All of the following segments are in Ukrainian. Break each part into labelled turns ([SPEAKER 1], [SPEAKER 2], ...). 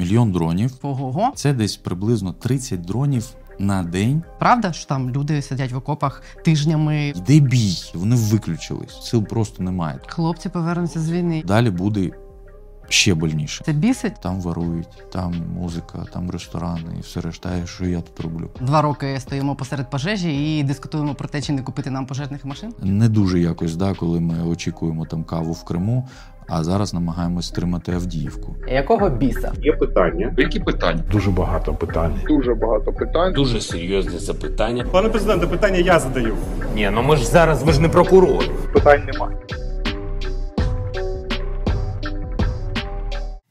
[SPEAKER 1] Мільйон дронів.
[SPEAKER 2] Ого-го.
[SPEAKER 1] Це десь приблизно 30 дронів на день.
[SPEAKER 2] Правда, що там люди сидять в окопах тижнями.
[SPEAKER 1] Йде бій, вони виключились. Сил просто немає.
[SPEAKER 2] Хлопці повернуться з війни.
[SPEAKER 1] Далі буде ще больніше.
[SPEAKER 2] Це бісить.
[SPEAKER 1] Там ворують, там музика, там ресторани і все решта, що я тут роблю.
[SPEAKER 2] Два роки стоїмо посеред пожежі і дискутуємо про те, чи не купити нам пожежних машин.
[SPEAKER 1] Не дуже якось, да, коли ми очікуємо там каву в Криму, а зараз намагаємось стримати Авдіївку.
[SPEAKER 2] Якого біса?
[SPEAKER 3] Є питання.
[SPEAKER 4] Які питання?
[SPEAKER 5] Дуже багато питань.
[SPEAKER 3] Дуже багато питань.
[SPEAKER 4] Дуже серйозні запитання.
[SPEAKER 6] Пане президенте, питання я задаю.
[SPEAKER 4] Ні, ну ми ж зараз, ви ж не прокурор.
[SPEAKER 3] Питань немає.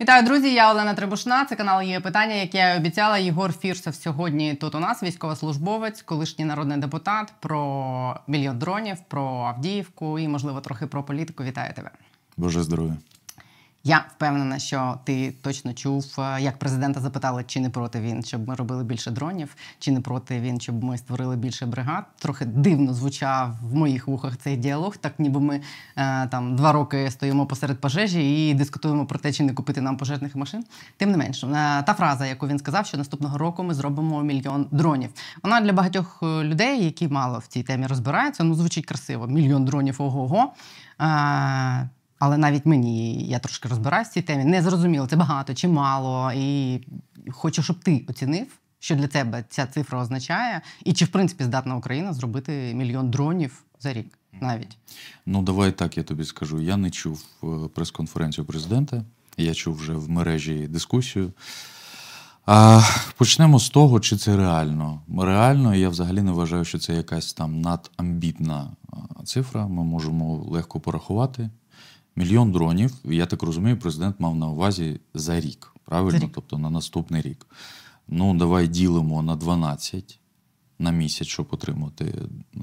[SPEAKER 2] Вітаю, друзі! Я Олена Требушна. Це канал є питання, яке я обіцяла. Єгор Фірсов сьогодні тут у нас військовослужбовець, колишній народний депутат про мільйон дронів, про Авдіївку і, можливо, трохи про політику. Вітаю тебе.
[SPEAKER 1] Боже здоров'я.
[SPEAKER 2] Я впевнена, що ти точно чув, е, як президента запитали, чи не проти він, щоб ми робили більше дронів, чи не проти він, щоб ми створили більше бригад. Трохи дивно звучав в моїх вухах цей діалог, так ніби ми е, там два роки стоїмо посеред пожежі і дискутуємо про те, чи не купити нам пожежних машин. Тим не менше, та фраза, яку він сказав, що наступного року ми зробимо мільйон дронів. Вона для багатьох е, людей, які мало в цій темі розбираються, ну звучить красиво. Мільйон дронів ого-го. Але навіть мені, я трошки розбираюся в цій темі, не зрозуміло, це багато чи мало. І хочу, щоб ти оцінив, що для тебе ця цифра означає, і чи в принципі здатна Україна зробити мільйон дронів за рік навіть.
[SPEAKER 1] Ну, давай так я тобі скажу. Я не чув е, прес-конференцію президента, я чув вже в мережі дискусію. А, Почнемо з того, чи це реально. Реально, я взагалі не вважаю, що це якась там надамбітна цифра. Ми можемо легко порахувати. Мільйон дронів, я так розумію, президент мав на увазі за рік, правильно?
[SPEAKER 2] За рік.
[SPEAKER 1] Тобто на наступний рік. Ну, давай ділимо на 12 на місяць, щоб отримати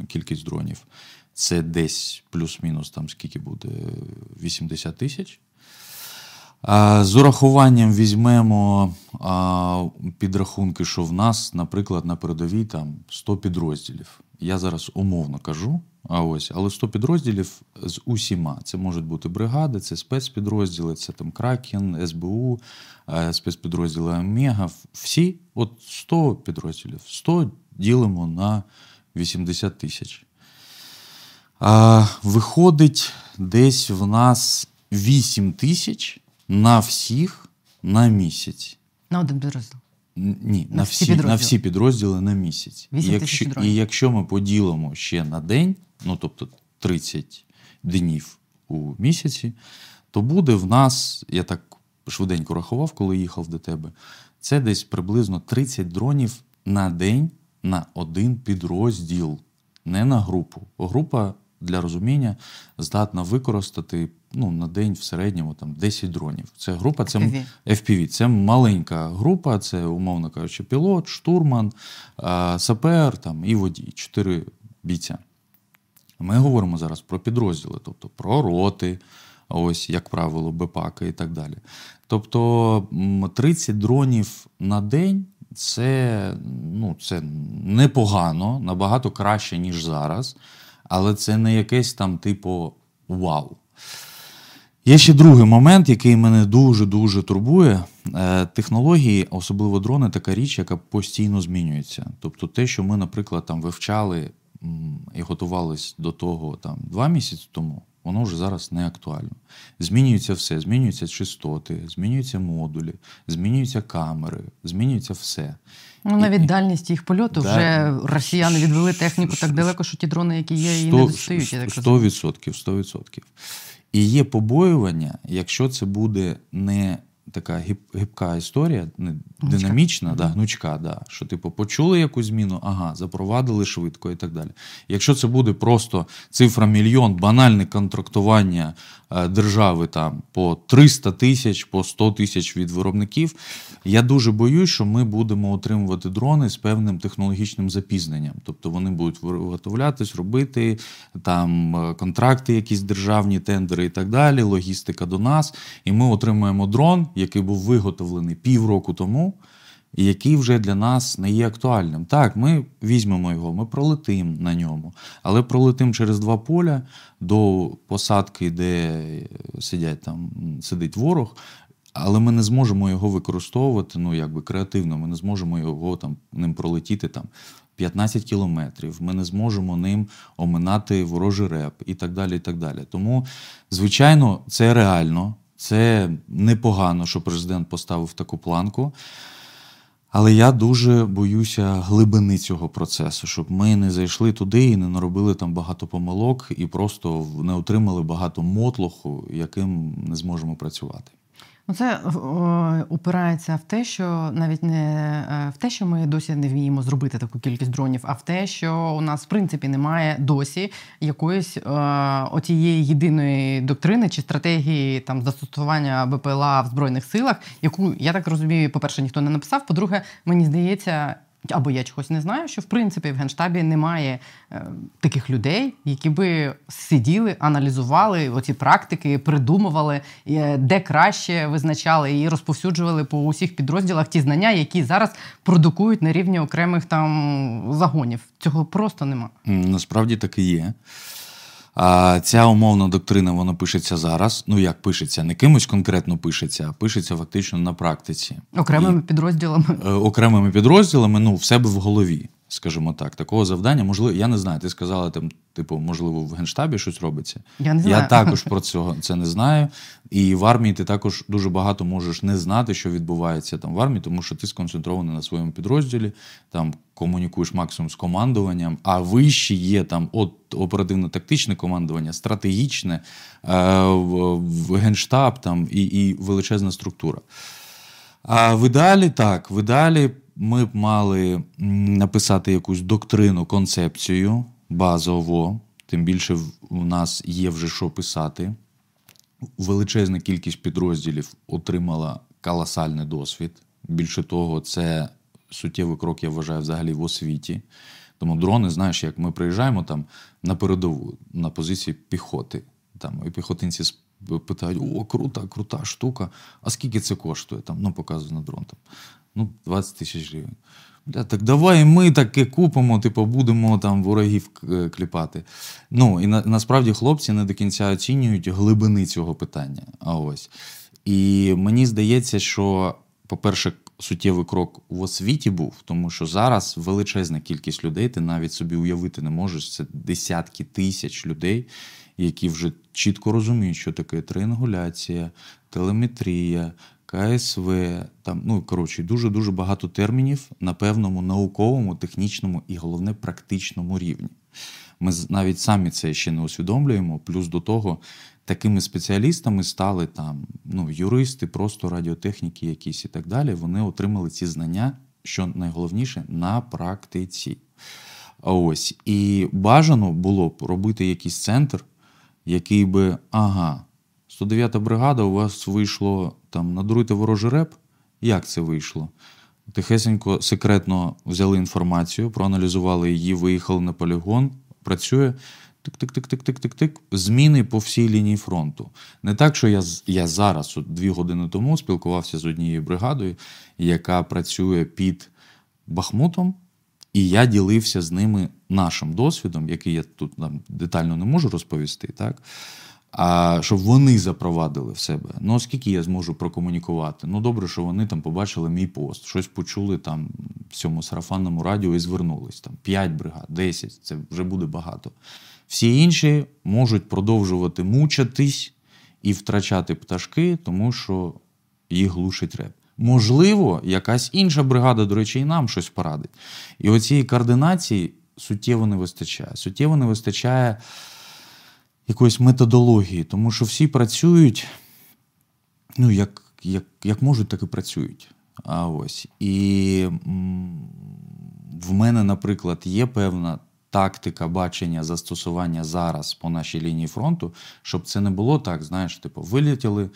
[SPEAKER 1] кількість дронів. Це десь плюс-мінус, там скільки буде 80 тисяч. З урахуванням візьмемо підрахунки, що в нас, наприклад, на передовій там 100 підрозділів. Я зараз умовно кажу, а ось, але 100 підрозділів з усіма. Це можуть бути бригади, це спецпідрозділи, це там Кракен, СБУ, е, спецпідрозділи Омега. Всі, от 100 підрозділів, 100 ділимо на 80 тисяч. А, Виходить, десь в нас 8 тисяч на всіх на місяць.
[SPEAKER 2] На один підрозділ.
[SPEAKER 1] Ні,
[SPEAKER 2] На
[SPEAKER 1] на,
[SPEAKER 2] всі
[SPEAKER 1] всі, на
[SPEAKER 2] підрозділи.
[SPEAKER 1] всі підрозділи на місяць. І якщо, і якщо ми поділимо ще на день, ну тобто 30 днів у місяці, то буде в нас, я так швиденько рахував, коли їхав до тебе, це десь приблизно 30 дронів на день на один підрозділ, не на групу. Група для розуміння здатна використати ну, на день в середньому там, 10 дронів. Це група, це
[SPEAKER 2] FPV.
[SPEAKER 1] FPV. Це маленька група, це, умовно кажучи, пілот, штурман, сапер там, і водій, чотири бійця. Ми говоримо зараз про підрозділи, тобто про роти, ось, як правило, БПАКи і так далі. Тобто 30 дронів на день це, ну, це непогано, набагато краще, ніж зараз, але це не якесь там типу вау. Є ще другий момент, який мене дуже-дуже турбує. Е, Технології, особливо дрони, така річ, яка постійно змінюється. Тобто, те, що ми, наприклад, там вивчали і готувались до того там два місяці тому, воно вже зараз не актуально. Змінюється все, змінюються частоти, змінюються модулі, змінюються камери, змінюється все.
[SPEAKER 2] Ну, навіть дальність їх польоту
[SPEAKER 1] Да.
[SPEAKER 2] вже росіяни відвели техніку так далеко, що ті дрони, які є, і не достають. Я так розумію.
[SPEAKER 1] 100%, 100%. І є побоювання, якщо це буде не така гибка історія, не
[SPEAKER 2] Гнучка.
[SPEAKER 1] динамічна, да, гнучка, да, що типу почули якусь зміну, ага, запровадили швидко і так далі. Якщо це буде просто цифра мільйон, банальне контрактування держави там по 300 тисяч, по 100 тисяч від виробників, я дуже боюсь, що ми будемо отримувати дрони з певним технологічним запізненням. Тобто вони будуть виготовлятись, робити там е, контракти, якісь державні тендери і так далі, логістика до нас. І ми отримаємо дрон, який був виготовлений півроку тому. І який вже для нас не є актуальним. Так, ми візьмемо його, ми пролетимо на ньому, але пролетимо через два поля до посадки, де сидять там, сидить ворог, але ми не зможемо його використовувати ну, якби креативно. Ми не зможемо його там ним пролетіти там 15 кілометрів. Ми не зможемо ним оминати ворожий реп і так далі. і так далі. Тому, звичайно, це реально, це непогано, що президент поставив таку планку. Але я дуже боюся глибини цього процесу, щоб ми не зайшли туди і не наробили там багато помилок, і просто не отримали багато мотлоху, яким не зможемо працювати.
[SPEAKER 2] Ну, це опирається в те, що навіть не е, в те, що ми досі не вміємо зробити таку кількість дронів, а в те, що у нас в принципі немає досі якоїсь е, отієї єдиної доктрини чи стратегії там застосування БПЛА в збройних силах, яку я так розумію, по перше, ніхто не написав. По-друге, мені здається, або я чогось не знаю, що в принципі в генштабі немає е, таких людей, які би сиділи, аналізували оці практики, придумували, е, де краще визначали і розповсюджували по усіх підрозділах ті знання, які зараз продукують на рівні окремих там загонів. Цього просто нема.
[SPEAKER 1] Насправді так і є. А Ця умовна доктрина вона пишеться зараз. Ну як пишеться, не кимось конкретно пишеться, а пишеться фактично на практиці.
[SPEAKER 2] Окремими І, підрозділами.
[SPEAKER 1] Е, окремими підрозділами, ну, в себе в голові, скажімо так. Такого завдання, можливо, я не знаю. Ти сказала, там, типу, можливо, в Генштабі щось робиться.
[SPEAKER 2] Я не знаю.
[SPEAKER 1] Я також про цього це не знаю. І в армії ти також дуже багато можеш не знати, що відбувається там в армії, тому що ти сконцентрований на своєму підрозділі, там комунікуєш максимум з командуванням, а вище є там от оперативно-тактичне командування, стратегічне, е, в генштаб там і, і величезна структура. А в ідеалі так, в ідеалі ми б мали написати якусь доктрину, концепцію базово, тим більше у нас є вже що писати. Величезна кількість підрозділів отримала колосальний досвід. Більше того, це суттєвий крок, я вважаю, взагалі в освіті. Тому дрони, знаєш, як ми приїжджаємо там на передову, на позиції піхоти. Там, І піхотинці питають: о, крута, крута штука. А скільки це коштує? Там, Ну, показує на дрон. Там, Ну, 20 тисяч гривень. Бля, так давай ми таке купимо, типу, будемо там ворогів е, кліпати. Ну, і на, насправді хлопці не до кінця оцінюють глибини цього питання. А ось. І мені здається, що, по-перше, суттєвий крок в освіті був, тому що зараз величезна кількість людей, ти навіть собі уявити не можеш. Це десятки тисяч людей, які вже чітко розуміють, що таке триангуляція, телеметрія. КСВ, там, ну коротше, дуже-дуже багато термінів на певному науковому, технічному і головне практичному рівні. Ми навіть самі це ще не усвідомлюємо. Плюс до того, такими спеціалістами стали там ну, юристи, просто радіотехніки, якісь і так далі. Вони отримали ці знання, що найголовніше, на практиці. Ось. І бажано було б робити якийсь центр, який би, ага, 109-та бригада, у вас вийшло там надруйте ворожий реп. Як це вийшло? Тихесенько, секретно взяли інформацію, проаналізували її, виїхали на полігон, працює. Тик-тик-тик-тик-тик-тик-тик. Зміни по всій лінії фронту. Не так, що я я зараз, от дві години тому, спілкувався з однією бригадою, яка працює під Бахмутом, і я ділився з ними нашим досвідом, який я тут там детально не можу розповісти. так? А щоб вони запровадили в себе. Ну, оскільки я зможу прокомунікувати? Ну, добре, що вони там побачили мій пост, щось почули там в цьому сарафанному радіо і звернулись. Там 5 бригад, 10, це вже буде багато. Всі інші можуть продовжувати мучатись і втрачати пташки, тому що їх глушить реп. Можливо, якась інша бригада, до речі, і нам щось порадить. І оцієї координації суттєво не вистачає. Суттєво не вистачає якоїсь методології, тому що всі працюють, ну, як як, як можуть, так і працюють. А ось. І в мене, наприклад, є певна тактика бачення застосування зараз по нашій лінії фронту, щоб це не було так, знаєш, типу, вилетіли.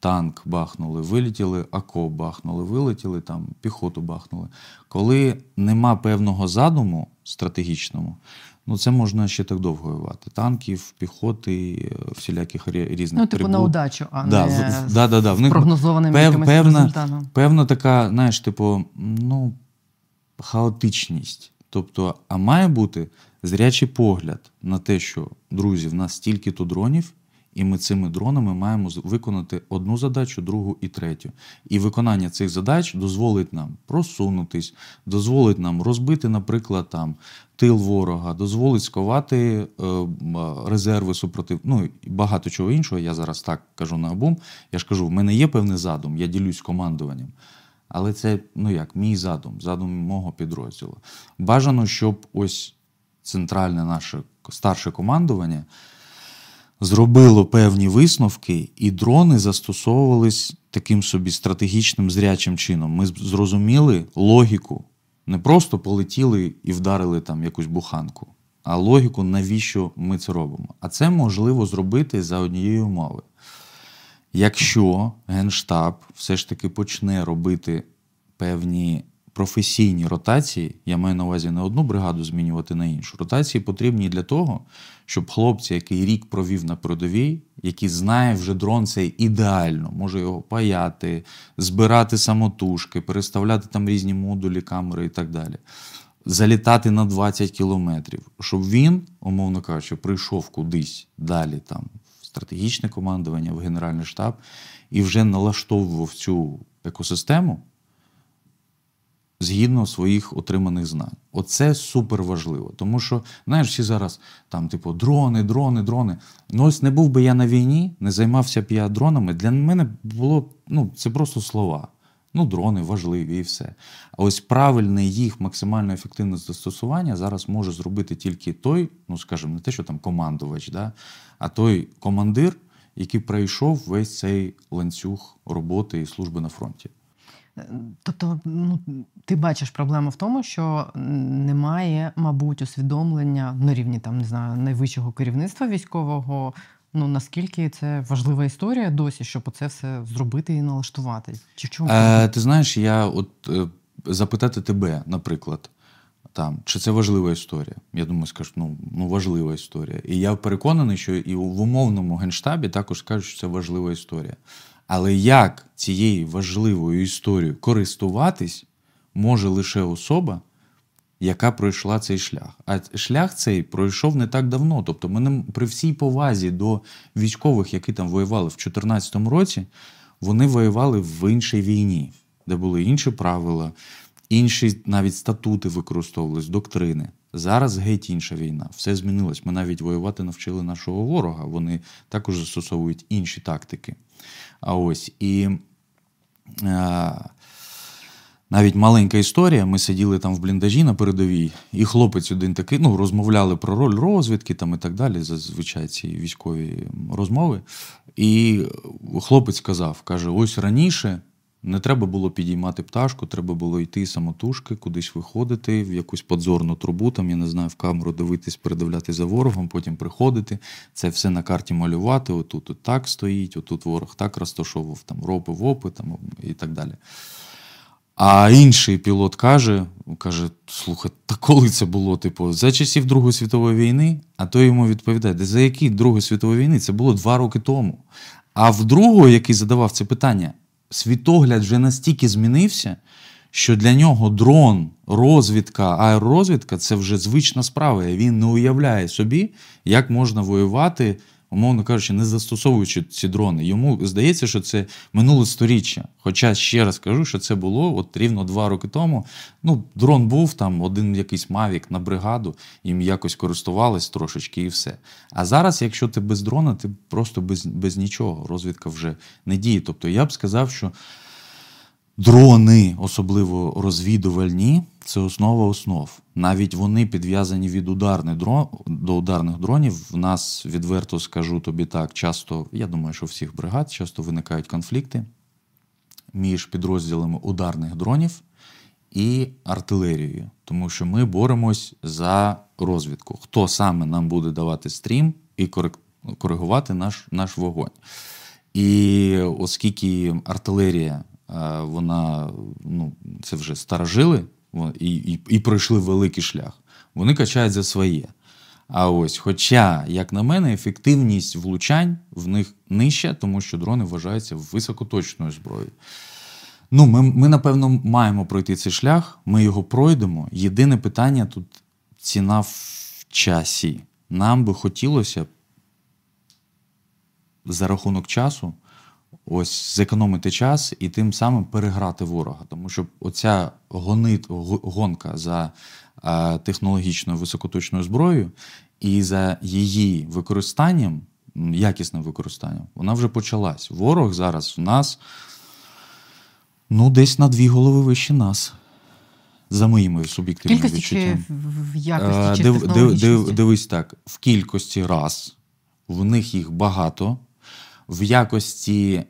[SPEAKER 1] Танк бахнули, вилетіли, АКО бахнули, вилетіли, там піхоту бахнули. Коли нема певного задуму стратегічному, Ну, це можна ще так довго воювати. Танків, піхоти, всіляких різних
[SPEAKER 2] Ну, типу
[SPEAKER 1] трибут.
[SPEAKER 2] на удачу, а
[SPEAKER 1] да,
[SPEAKER 2] не
[SPEAKER 1] в, да, да, да. В них
[SPEAKER 2] прогнозованим
[SPEAKER 1] пев,
[SPEAKER 2] якимось
[SPEAKER 1] певна,
[SPEAKER 2] результатом.
[SPEAKER 1] Певна така, знаєш, типу, ну, хаотичність. Тобто, а має бути зрячий погляд на те, що, друзі, в нас стільки-то дронів, І ми цими дронами маємо виконати одну задачу, другу і третю. І виконання цих задач дозволить нам просунутись, дозволить нам розбити, наприклад, там тил ворога, дозволить сковати е, резерви супротив. Ну і багато чого іншого. Я зараз так кажу на обум. Я ж кажу, в мене є певний задум, я ділюсь командуванням. Але це, ну як, мій задум, задум мого підрозділу. Бажано, щоб ось центральне наше старше командування зробило певні висновки, і дрони застосовувались таким собі стратегічним зрячим чином. Ми зрозуміли логіку. Не просто полетіли і вдарили там якусь буханку, а логіку, навіщо ми це робимо. А це можливо зробити за однієї умови. Якщо Генштаб все ж таки почне робити певні професійні ротації, я маю на увазі не одну бригаду змінювати на іншу. Ротації потрібні для того, щоб хлопці, який рік провів на передовій, який знає вже дрон цей ідеально, може його паяти, збирати самотужки, переставляти там різні модулі, камери і так далі. Залітати на 20 кілометрів, щоб він, умовно кажучи, прийшов кудись далі, там, в стратегічне командування, в Генеральний штаб, і вже налаштовував цю екосистему згідно своїх отриманих знань. Оце супер важливо. Тому що, знаєш, всі зараз там, типу, дрони, дрони, дрони. Ну, ось не був би я на війні, не займався б я дронами. Для мене було ну, це просто слова. Ну, дрони важливі і все. А ось правильне їх максимально ефективне застосування зараз може зробити тільки той, ну скажімо, не те, що там командувач, да, а той командир, який пройшов весь цей ланцюг роботи і служби на фронті.
[SPEAKER 2] Тобто, ну ти бачиш проблему в тому, що немає, мабуть, усвідомлення на рівні там не знаю найвищого керівництва військового. Ну наскільки це важлива історія досі, щоб це все зробити і налаштувати? Чи в чому?
[SPEAKER 1] Е, ти знаєш, я от е, запитати тебе, наприклад, там, чи це важлива історія? Я думаю, скажеш, ну, ну важлива історія. І я переконаний, що і в умовному генштабі також кажуть, що це важлива історія. Але як цією важливою історією користуватись може лише особа, яка пройшла цей шлях. А шлях цей пройшов не так давно. Тобто, ми при всій повазі до військових, які там воювали в 2014 році, вони воювали в іншій війні, де були інші правила, інші навіть статути використовувались, доктрини. Зараз геть інша війна. Все змінилось. Ми навіть воювати навчили нашого ворога. Вони також застосовують інші тактики. А ось і а, навіть маленька історія. Ми сиділи там в бліндажі на передовій, і хлопець один такий, ну, розмовляли про роль розвідки там і так далі, зазвичай ці військові розмови. І хлопець сказав: каже: ось раніше. Не треба було підіймати пташку, треба було йти самотужки, кудись виходити, в якусь подзорну трубу, там, я не знаю, в камеру дивитись, передивляти за ворогом, потім приходити, це все на карті малювати. Отут от так стоїть, отут ворог так розташовував, там ропи, вопи там, і так далі. А інший пілот каже: каже: слухай, та коли це було? Типу, за часів Другої світової війни, а той йому відповідає, за які Другої світової війни? Це було два роки тому. А в другого, який задавав це питання, світогляд вже настільки змінився, що для нього дрон, розвідка, аеророзвідка це вже звична справа. І він не уявляє собі, як можна воювати, умовно кажучи, не застосовуючи ці дрони. Йому здається, що це минуле сторіччя. Хоча ще раз кажу, що це було от рівно два роки тому. Ну, дрон був там, один якийсь мавік на бригаду, їм якось користувались трошечки і все. А зараз, якщо ти без дрона, ти просто без, без нічого. Розвідка вже не діє. Тобто я б сказав, що. Дрони, особливо розвідувальні, це основа основ. Навіть вони підв'язані від ударних дрон, до ударних дронів. В нас відверто скажу тобі так, часто, я думаю, що всіх бригад часто виникають конфлікти між підрозділами ударних дронів і артилерією, тому що ми боремось за розвідку. Хто саме нам буде давати стрім і коригувати наш, наш вогонь? І оскільки артилерія вона ну, це вже старожили і, і, і пройшли великий шлях. Вони качають за своє. А ось, хоча, як на мене, ефективність влучань в них нижча, тому що дрони вважаються високоточною зброєю. Ну, ми, ми, напевно, маємо пройти цей шлях, ми його пройдемо. Єдине питання тут ціна в часі. Нам би хотілося за рахунок часу ось зекономити час і тим самим переграти ворога. Тому що оця гонит, гонка за е, технологічною високоточною зброєю і за її використанням, якісним використанням, вона вже почалась. Ворог зараз в нас ну, десь на дві голови вище нас. За моїми суб'єктивними
[SPEAKER 2] кількості чи
[SPEAKER 1] відчуттями.
[SPEAKER 2] в- в
[SPEAKER 1] Е,
[SPEAKER 2] якості, чи
[SPEAKER 1] див- див- див- Дивись так: в кількості раз, в них їх багато, в якості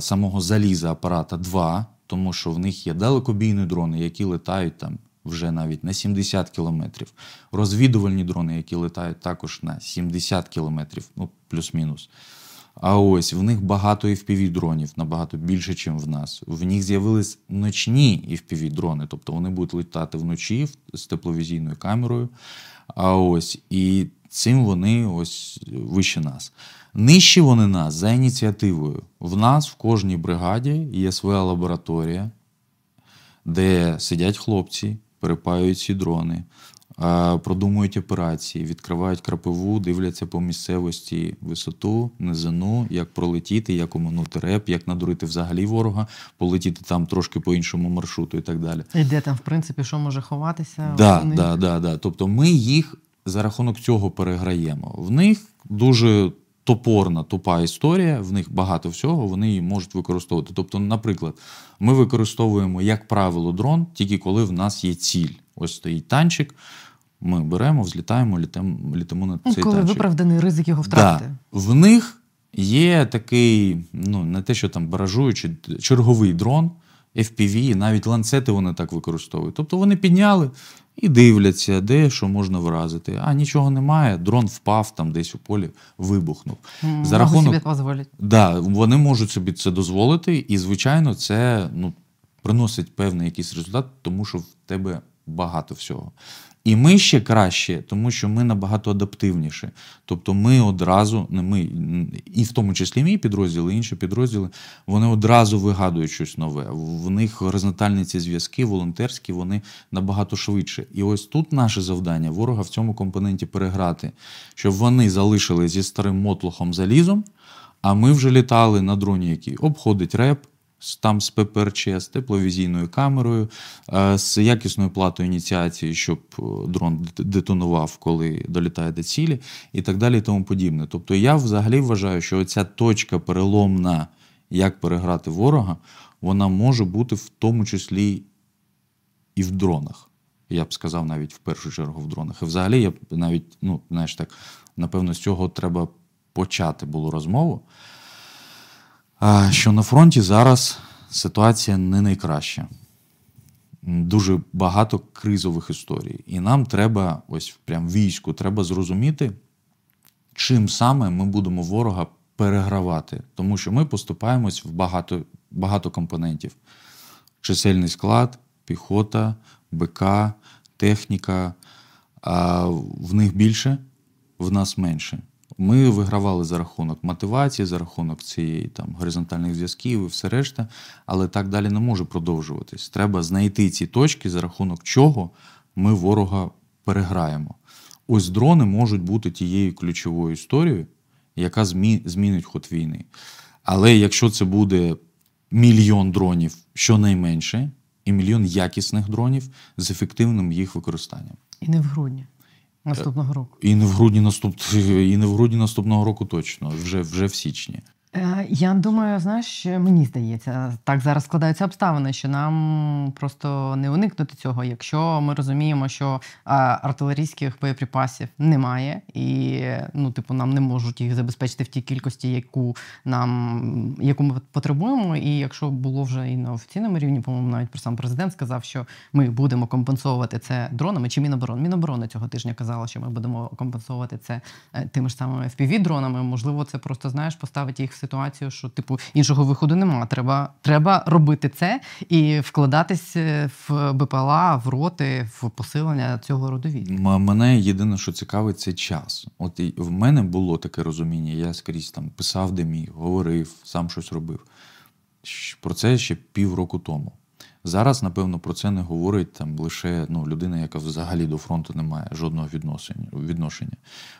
[SPEAKER 1] самого заліза апарата два, тому що в них є далекобійні дрони, які летають там вже навіть на 70 кілометрів. Розвідувальні дрони, які летають також на 70 кілометрів, ну плюс-мінус. А ось в них багато fpv дронів набагато більше, ніж в нас. В них з'явились ночні fpv дрони, тобто вони будуть літати вночі з тепловізійною камерою. А ось і цим вони ось вище нас. Нижчі вони нас за ініціативою. В нас в кожній бригаді є своя лабораторія, де сидять хлопці, перепаюють ці дрони, продумують операції, відкривають крапиву, дивляться по місцевості висоту, низину, як пролетіти, як оминути реп, як надурити взагалі ворога, полетіти там трошки по іншому маршруту і так далі.
[SPEAKER 2] І де там, в принципі, що може ховатися?
[SPEAKER 1] Да, да, да, да. Тобто ми їх за рахунок цього переграємо. В них дуже топорна, тупа історія, в них багато всього, вони її можуть використовувати. Тобто, наприклад, ми використовуємо, як правило, дрон тільки коли в нас є ціль. Ось стоїть танчик, ми беремо, взлітаємо, літемо, літимо на
[SPEAKER 2] Ну,
[SPEAKER 1] цей
[SPEAKER 2] коли
[SPEAKER 1] танчик.
[SPEAKER 2] виправданий ризик його втратити.
[SPEAKER 1] Да. В них є такий, ну не те, що там баражуючий, черговий дрон, FPV, навіть ланцети вони так використовують. Тобто вони підняли і дивляться, де що можна вразити. А нічого немає, дрон впав там десь у полі, вибухнув. За рахунок
[SPEAKER 2] собі дозволити.
[SPEAKER 1] Да, вони можуть собі це дозволити, і, звичайно, це ну, приносить певний якийсь результат, тому що в тебе багато всього. І ми ще краще, тому що ми набагато адаптивніші. Тобто ми одразу, не ми, і в тому числі мій підрозділ, і інші підрозділи, вони одразу вигадують щось нове. В них горизонтальні ці зв'язки, волонтерські, вони набагато швидше. І ось тут наше завдання ворога в цьому компоненті переграти, щоб вони залишили зі старим мотлохом залізом, а ми вже літали на дроні, який обходить реп, там з ППРЧ, з тепловізійною камерою, е, з якісною платою ініціації, щоб е, дрон детонував, коли долітає до цілі, і так далі, і тому подібне. Тобто я взагалі вважаю, що ця точка переломна, як переграти ворога, вона може бути в тому числі і в дронах. Я б сказав, навіть в першу чергу в дронах. І взагалі, я б навіть, ну, знаєш так, напевно, з цього треба почати було розмову. Що на фронті зараз ситуація не найкраща. Дуже багато кризових історій. І нам треба, ось прям війську, треба зрозуміти, чим саме ми будемо ворога перегравати. Тому що ми поступаємось в багато, багато компонентів: чисельний склад, піхота, БК, техніка. А в них більше, в нас менше. Ми вигравали за рахунок мотивації, за рахунок цієї там горизонтальних зв'язків і все решта, але так далі не може продовжуватись. Треба знайти ці точки, за рахунок чого ми ворога переграємо. Ось дрони можуть бути тією ключовою історією, яка змі- змінить ход війни. Але якщо це буде мільйон дронів щонайменше, і мільйон якісних дронів з ефективним їх використанням.
[SPEAKER 2] І не в грудні наступного року.
[SPEAKER 1] І не в грудні наступ... і не в грудні наступного року точно, вже, вже в січні.
[SPEAKER 2] Е, Я думаю, знаєш, мені здається, так зараз складаються обставини, що нам просто не уникнути цього, якщо ми розуміємо, що артилерійських боєприпасів немає, і ну, типу, нам не можуть їх забезпечити в тій кількості, яку нам яку ми потребуємо. І якщо було вже і на офіційному рівні, по-моєму, навіть про сам президент сказав, що ми будемо компенсувати це дронами чи Міноборони. Міноборони цього тижня казала, що ми будемо компенсувати це е, тими ж самими fpv-дронами. Можливо, це просто знаєш, поставить їх ситуацію, що типу іншого виходу немає. Треба, треба робити це і вкладатись е, в БПЛА, в роти, в посилення цього роду військ.
[SPEAKER 1] Мене єдине, що цікавить, це час. От і в мене було таке розуміння. Я скрізь там писав, де міг, говорив, сам щось робив. Про це ще півроку тому. Зараз, напевно, про це не говорить там лише ну, людина, яка взагалі до фронту не має жодного відношення.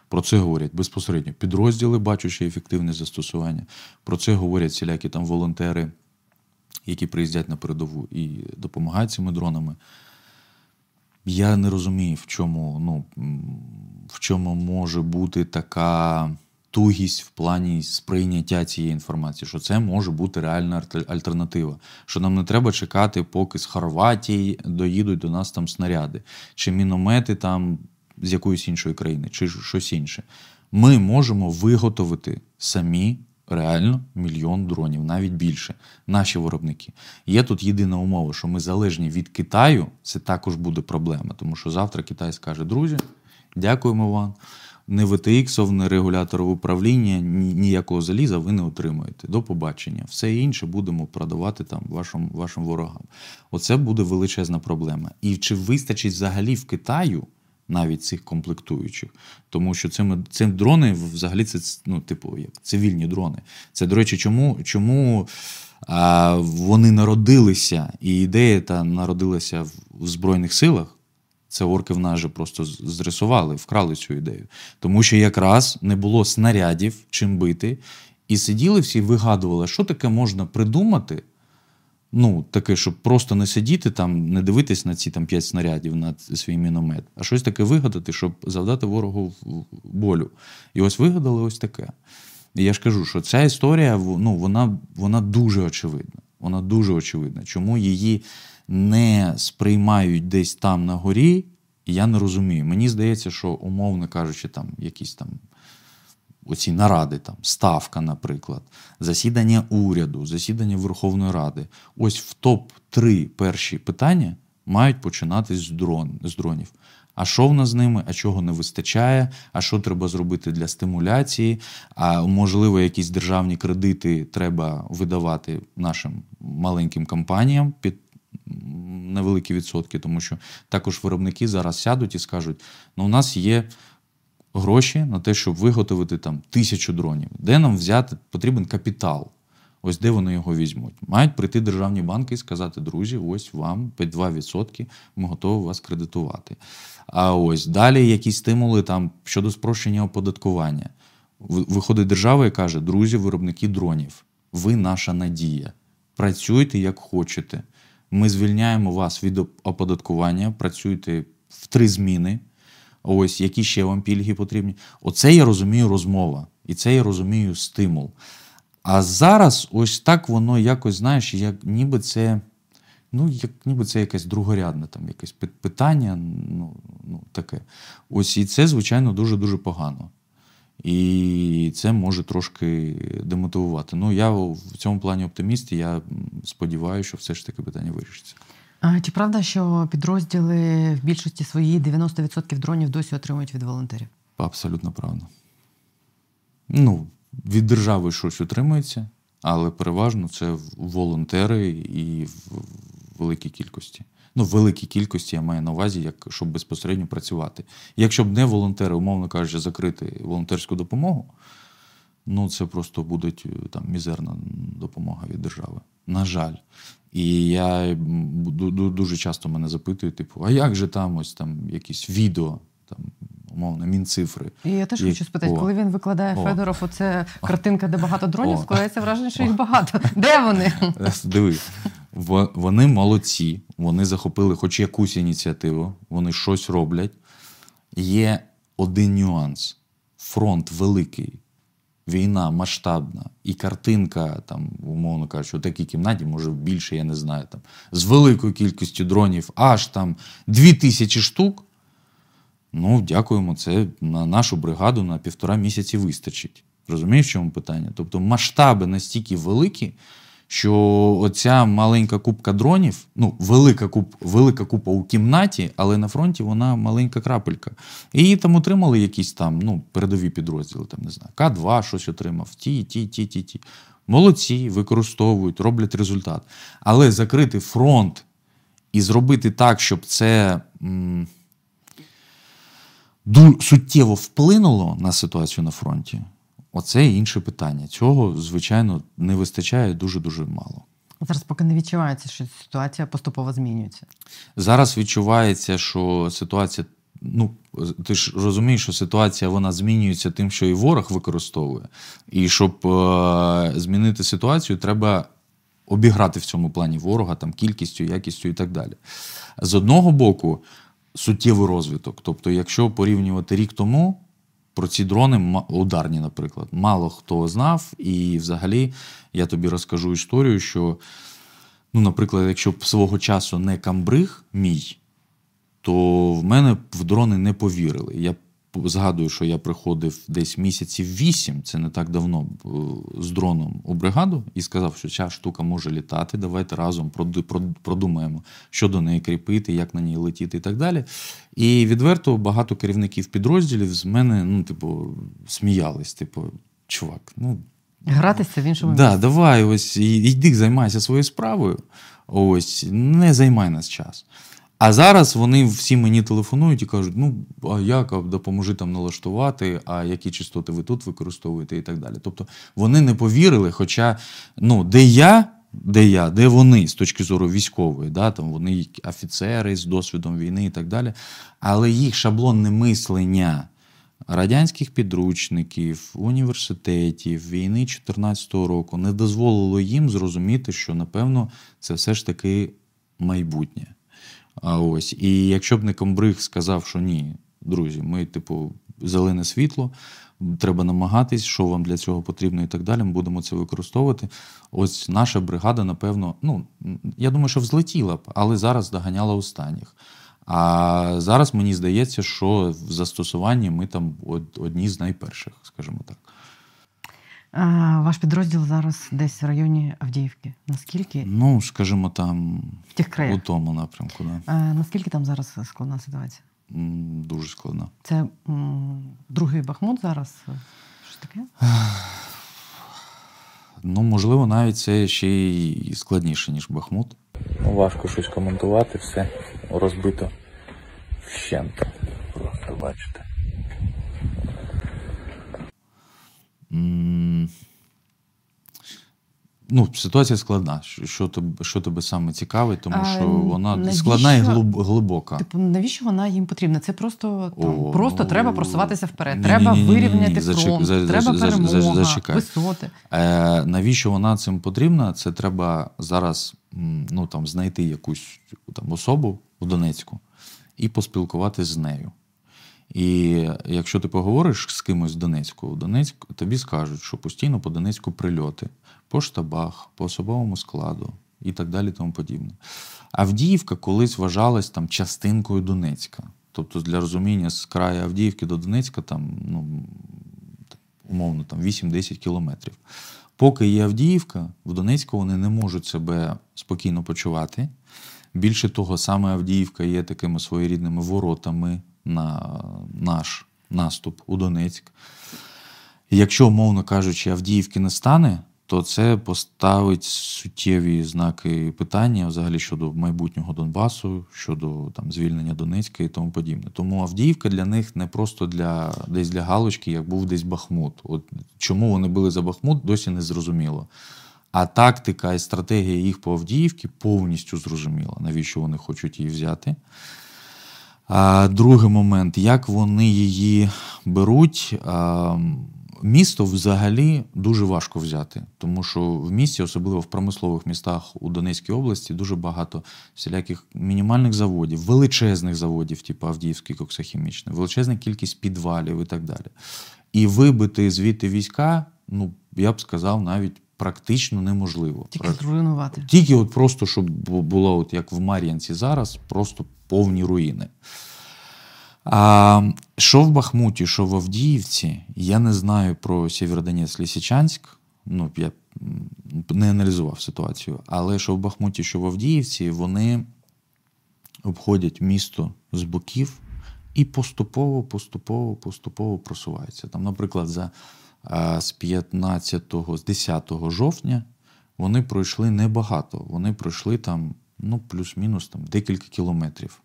[SPEAKER 1] Про це говорять безпосередньо підрозділи, бачачи ефективне застосування. Про це говорять всілякі там волонтери, які приїздять на передову і допомагають цими дронами. Я не розумію, в чому, ну, в чому може бути така тугість в плані сприйняття цієї інформації, що це може бути реальна альтернатива. Що нам не треба чекати, поки з Хорватії доїдуть до нас там снаряди, чи міномети там з якоїсь іншої країни, чи щось інше. Ми можемо виготовити самі реально мільйон дронів, навіть більше. Наші виробники. Є тут єдина умова, що ми залежні від Китаю, це також буде проблема, тому що завтра Китай скаже: друзі, дякуємо вам. Не VTX, не регуляторів управління, ні- ніякого заліза ви не отримаєте. До побачення. Все інше будемо продавати там вашим, вашим ворогам. Оце буде величезна проблема. І чи вистачить взагалі в Китаю навіть цих комплектуючих? Тому що цими, цим дрони взагалі це ну, типу, як цивільні дрони. Це, до речі, чому, чому а, вони народилися, і ідея та народилася в Збройних силах. Це орки в нас же просто зрисували, вкрали цю ідею. Тому що якраз не було снарядів, чим бити, і сиділи всі, вигадували, що таке можна придумати. Ну, таке, щоб просто не сидіти там, не дивитись на ці там п'ять снарядів на свій міномет, а щось таке вигадати, щоб завдати ворогу болю. І ось вигадали ось таке. І я ж кажу, що ця історія ну, вона, вона дуже очевидна. Вона дуже очевидна. Чому її не сприймають десь там на горі, я не розумію. Мені здається, що, умовно кажучи, там якісь там оці наради, там, ставка, наприклад, засідання уряду, засідання Верховної Ради. Ось в топ-3 перші питання мають починатись з, дрон, з дронів. А що в нас з ними, а чого не вистачає, а що треба зробити для стимуляції, а можливо, якісь державні кредити треба видавати нашим маленьким компаніям під невеликі відсотки, тому що також виробники зараз сядуть і скажуть: ну, у нас є гроші на те, щоб виготовити там тисячу дронів. Де нам взяти потрібен капітал? Ось де вони його візьмуть. Мають прийти державні банки і сказати: друзі, ось вам під 2% ми готові вас кредитувати. А ось далі якісь стимули там щодо спрощення оподаткування. Виходить держава і каже: друзі, виробники дронів, ви наша надія. Працюйте як хочете. Ми звільняємо вас від оподаткування, працюйте в три зміни. Ось які ще вам пільги потрібні. Оце я розумію розмова, і це я розумію стимул. А зараз ось так воно якось, знаєш, як ніби це, ну, як ніби це якесь другорядне там якесь питання, ну, ну таке. Ось і це, звичайно, дуже-дуже погано. І це може трошки демотивувати. Ну, я в цьому плані оптиміст, і я сподіваюся, що все ж таки питання вирішиться.
[SPEAKER 2] А чи правда, що підрозділи в більшості своїй 90% дронів досі отримують від волонтерів?
[SPEAKER 1] Абсолютно правда. Ну, від держави щось утримується, але переважно це волонтери і в великій кількості. Ну, в великій кількості я маю на увазі, як, щоб безпосередньо працювати. Якщо б не волонтери, умовно кажучи, закрити волонтерську допомогу, ну це просто буде там мізерна допомога від держави. На жаль. І я дуже часто мене запитують, типу, а як же там ось там якісь відео, там, умовно, мінцифри.
[SPEAKER 2] І я теж
[SPEAKER 1] Як-
[SPEAKER 2] хочу спитати,
[SPEAKER 1] О.
[SPEAKER 2] коли він викладає
[SPEAKER 1] О.
[SPEAKER 2] Федоров, оце картинка, де багато дронів,
[SPEAKER 1] О.
[SPEAKER 2] складається враження, що їх багато. Де вони?
[SPEAKER 1] Диви, во- вони молодці, вони захопили хоч якусь ініціативу, вони щось роблять. Є один нюанс: фронт великий, війна масштабна, і картинка, там, умовно кажучи, у такій кімнаті, може більше, я не знаю, там, з великою кількістю дронів, аж там дві тисячі штук. Ну, дякуємо, це на нашу бригаду на півтора місяці вистачить. Розумієш, в чому питання? Тобто масштаби настільки великі, що оця маленька купка дронів, ну, велика, куп, велика купа у кімнаті, але на фронті вона маленька крапелька. І її там отримали якісь там ну, передові підрозділи, там, не знаю, К2 щось отримав, ті, ті, ті, ті, ті. Молодці, використовують, роблять результат. Але закрити фронт і зробити так, щоб це. М- суттєво вплинуло на ситуацію на фронті, оце інше питання. Цього, звичайно, не вистачає дуже-дуже мало.
[SPEAKER 2] Зараз поки не відчувається, що ситуація поступово змінюється.
[SPEAKER 1] Зараз відчувається, що ситуація. Ну, ти ж розумієш, що ситуація вона змінюється тим, що і ворог використовує. І щоб е- змінити ситуацію, треба обіграти в цьому плані ворога там кількістю, якістю і так далі. З одного боку, суттєвий розвиток. Тобто, якщо порівнювати рік тому, про ці дрони ударні, наприклад, мало хто знав, і взагалі я тобі розкажу історію, що, ну, наприклад, якщо б свого часу не камбриг мій, то в мене в дрони не повірили. Я згадую, що я приходив десь місяців вісім, це не так давно, е, з дроном у бригаду, і сказав, що ця штука може літати. Давайте разом продумаємо, що до неї кріпити, як на ній летіти і так далі. І відверто багато керівників підрозділів з мене, ну, типу, сміялись. Типу, чувак, ну
[SPEAKER 2] Гратися в іншому
[SPEAKER 1] Да,
[SPEAKER 2] місці.
[SPEAKER 1] давай, ось йди, займайся своєю справою. Ось, не займай нас час. А зараз вони всі мені телефонують і кажуть: ну, а як, допоможи там налаштувати, а які частоти ви тут використовуєте і так далі. Тобто вони не повірили, хоча ну, де я, де я, де вони з точки зору військової, да, там вони офіцери з досвідом війни і так далі. Але їх шаблонне мислення радянських підручників, університетів, війни 14-го року не дозволило їм зрозуміти, що напевно це все ж таки майбутнє. А ось, і якщо б не комбриг сказав, що ні, друзі, ми, типу, зелене світло, треба намагатись, що вам для цього потрібно і так далі. Ми будемо це використовувати. Ось наша бригада, напевно, ну я думаю, що взлетіла б, але зараз доганяла останніх. А зараз мені здається, що в застосуванні ми там одні з найперших, скажімо так.
[SPEAKER 2] Ваш підрозділ зараз десь в районі Авдіївки. Наскільки
[SPEAKER 1] Ну, скажімо, там
[SPEAKER 2] в тих
[SPEAKER 1] у тому напрямку, да.
[SPEAKER 2] Наскільки там зараз складна ситуація?
[SPEAKER 1] Дуже складно.
[SPEAKER 2] Це м, другий Бахмут зараз? Що таке?
[SPEAKER 1] Ну, можливо, навіть це ще й складніше, ніж Бахмут.
[SPEAKER 5] Важко щось коментувати, все розбито вщент. Просто бачите.
[SPEAKER 1] Ну, ситуація складна. Що, тебе, що тебе саме цікавить, тому
[SPEAKER 2] А,
[SPEAKER 1] що вона
[SPEAKER 2] навіщо-
[SPEAKER 1] складна і глибока.
[SPEAKER 2] Типу, навіщо вона їм потрібна? Це просто там,
[SPEAKER 1] О,
[SPEAKER 2] просто
[SPEAKER 1] ну,
[SPEAKER 2] треба просуватися вперед.
[SPEAKER 1] ні-ні-ні-ні-ні,
[SPEAKER 2] Треба вирівняти
[SPEAKER 1] зачек-
[SPEAKER 2] фронт,
[SPEAKER 1] за- за-
[SPEAKER 2] треба
[SPEAKER 1] за- за-
[SPEAKER 2] перемога,
[SPEAKER 1] зачекай.
[SPEAKER 2] висоти.
[SPEAKER 1] Е, навіщо вона цим потрібна? Це треба зараз ну, там, знайти якусь там, особу в Донецьку і поспілкуватися з нею. І якщо ти поговориш з кимось з Донецьку, в Донецьку тобі скажуть, що постійно по Донецьку прильоти, по штабах, по особовому складу і так далі, тому подібне. Авдіївка колись вважалась там частинкою Донецька. Тобто, для розуміння, з краю Авдіївки до Донецька там, ну, умовно, там 8-10 кілометрів. Поки є Авдіївка, в Донецьку вони не можуть себе спокійно почувати. Більше того, саме Авдіївка є такими своєрідними воротами на наш наступ у Донецьк. Якщо, умовно кажучи, Авдіївки не стане, то це поставить суттєві знаки питання взагалі щодо майбутнього Донбасу, щодо там звільнення Донецька і тому подібне. Тому Авдіївка для них не просто для десь для галочки, як був десь Бахмут. От чому вони були за Бахмут, досі не зрозуміло. А тактика і стратегія їх по Авдіївці повністю зрозуміла, навіщо вони хочуть її взяти. Другий момент, як вони її беруть. Місто взагалі дуже важко взяти, тому що в місті, особливо в промислових містах у Донецькій області, дуже багато всіляких мінімальних заводів, величезних заводів, типу Авдіївський коксохімічний, величезна кількість підвалів і так далі. І вибити звідти війська, ну я б сказав, навіть практично неможливо.
[SPEAKER 2] Тільки зруйнувати.
[SPEAKER 1] Тільки от просто, щоб було, от як в Мар'янці зараз, просто повні руїни. А, що в Бахмуті, що в Авдіївці, я не знаю про Сєвєродонецьк Лісичанськ. Ну, я не аналізував ситуацію. Але що в Бахмуті, що в Авдіївці, вони обходять місто з боків і поступово, поступово, поступово просуваються. Там, наприклад, за, з 15, з 10 жовтня вони пройшли небагато. Вони пройшли там, ну, плюс-мінус там, декілька кілометрів.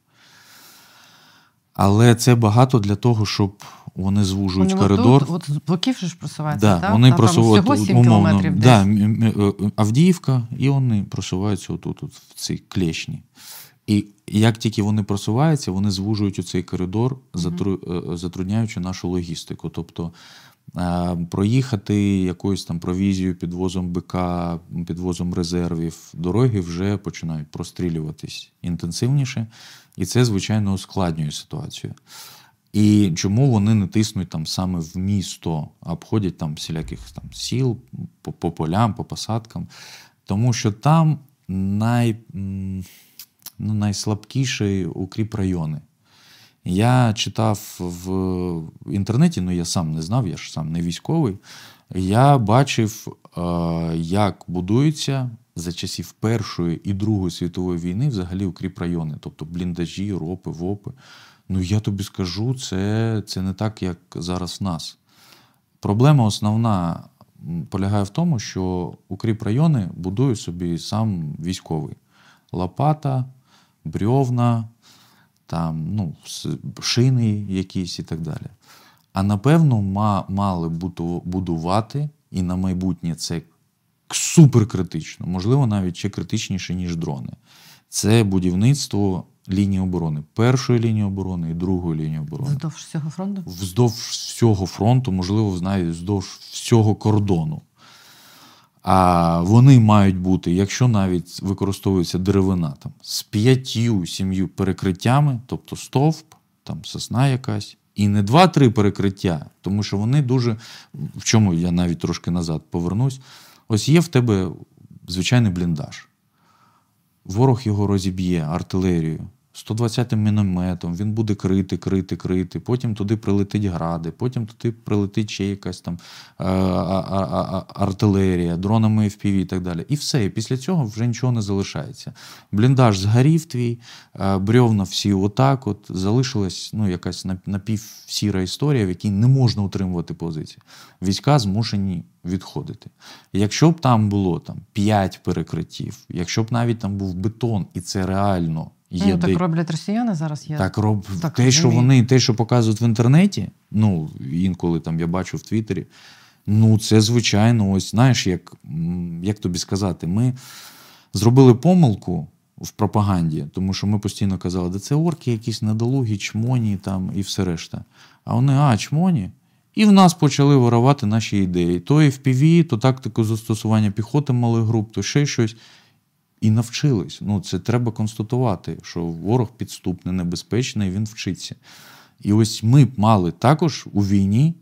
[SPEAKER 1] Але це багато для того, щоб вони звужують
[SPEAKER 2] Вони
[SPEAKER 1] коридор.
[SPEAKER 2] От з боків ж просуваються,
[SPEAKER 1] Да,
[SPEAKER 2] так?
[SPEAKER 1] вони
[SPEAKER 2] Та, там всього 7
[SPEAKER 1] умовно,
[SPEAKER 2] кілометрів
[SPEAKER 1] да, м- е, Авдіївка, і вони просуваються отут, от, в цій клешні. І як тільки вони просуваються, вони звужують у цей коридор, е, затрудняючи нашу логістику. Тобто е, проїхати якоюсь там провізією, підвозом БК, підвозом резервів, дороги вже починають прострілюватись інтенсивніше, і це, звичайно, ускладнює ситуацію. І чому вони не тиснуть там саме в місто, а обходять там всіляких там сіл по, по полям, по посадкам? Тому що там най, ну, найслабкіші укріп райони. Я читав в інтернеті, ну я сам не знав, я ж сам не військовий. Я бачив, е, як будуються за часів Першої і Другої світової війни взагалі укріп райони, тобто бліндажі, ропи, вопи. Ну я тобі скажу, це, це не так, як зараз в нас. Проблема основна полягає в тому, що укріп райони будує собі сам військовий. Лопата, брьовна, там, ну, шини якісь і так далі. А напевно, мали будувати, і на майбутнє це суперкритично, можливо, навіть ще критичніше, ніж дрони. Це будівництво лінії оборони, першої лінії оборони і другої лінії оборони
[SPEAKER 2] Вздовж всього фронту?
[SPEAKER 1] вздовж всього фронту, можливо, навіть вздовж всього кордону. А вони мають бути, якщо навіть використовується деревина там, з п'ятью сім'ю перекриттями, тобто стовп, там сосна якась, і не два-три перекриття, тому що вони дуже. В чому я навіть трошки назад повернусь. Ось є в тебе звичайний бліндаж. Ворог його розіб'є артилерією. 120-м мінометом, він буде крити, крити, крити. Потім туди прилетить гради, потім туди прилетить ще якась там е, артилерія, дронами FPV і так далі. І все. І після цього вже нічого не залишається. Бліндаж згорів твій, е, брьовна всі отак. От залишилась ну, якась напівсіра історія, в якій не можна утримувати позиції. Війська змушені відходити. Якщо б там було там 5 перекриттів, якщо б навіть там був бетон, і це реально є
[SPEAKER 2] ну, так роблять росіяни зараз. Я...
[SPEAKER 1] так, роб...
[SPEAKER 2] так
[SPEAKER 1] те, що вони, те, що показують в інтернеті, ну, інколи там я бачу в Твіттері, ну, це звичайно, ось знаєш, як, як тобі сказати, ми зробили помилку в пропаганді, тому що ми постійно казали, де це орки, якісь недолугі, чмоні там і все решта. А вони, а, чмоні. І в нас почали виривати наші ідеї. То FPV, то тактику застосування піхоти малих груп, то ще щось. І навчились. Ну, це треба констатувати, що ворог підступний, небезпечний, він вчиться. І ось ми мали також у війні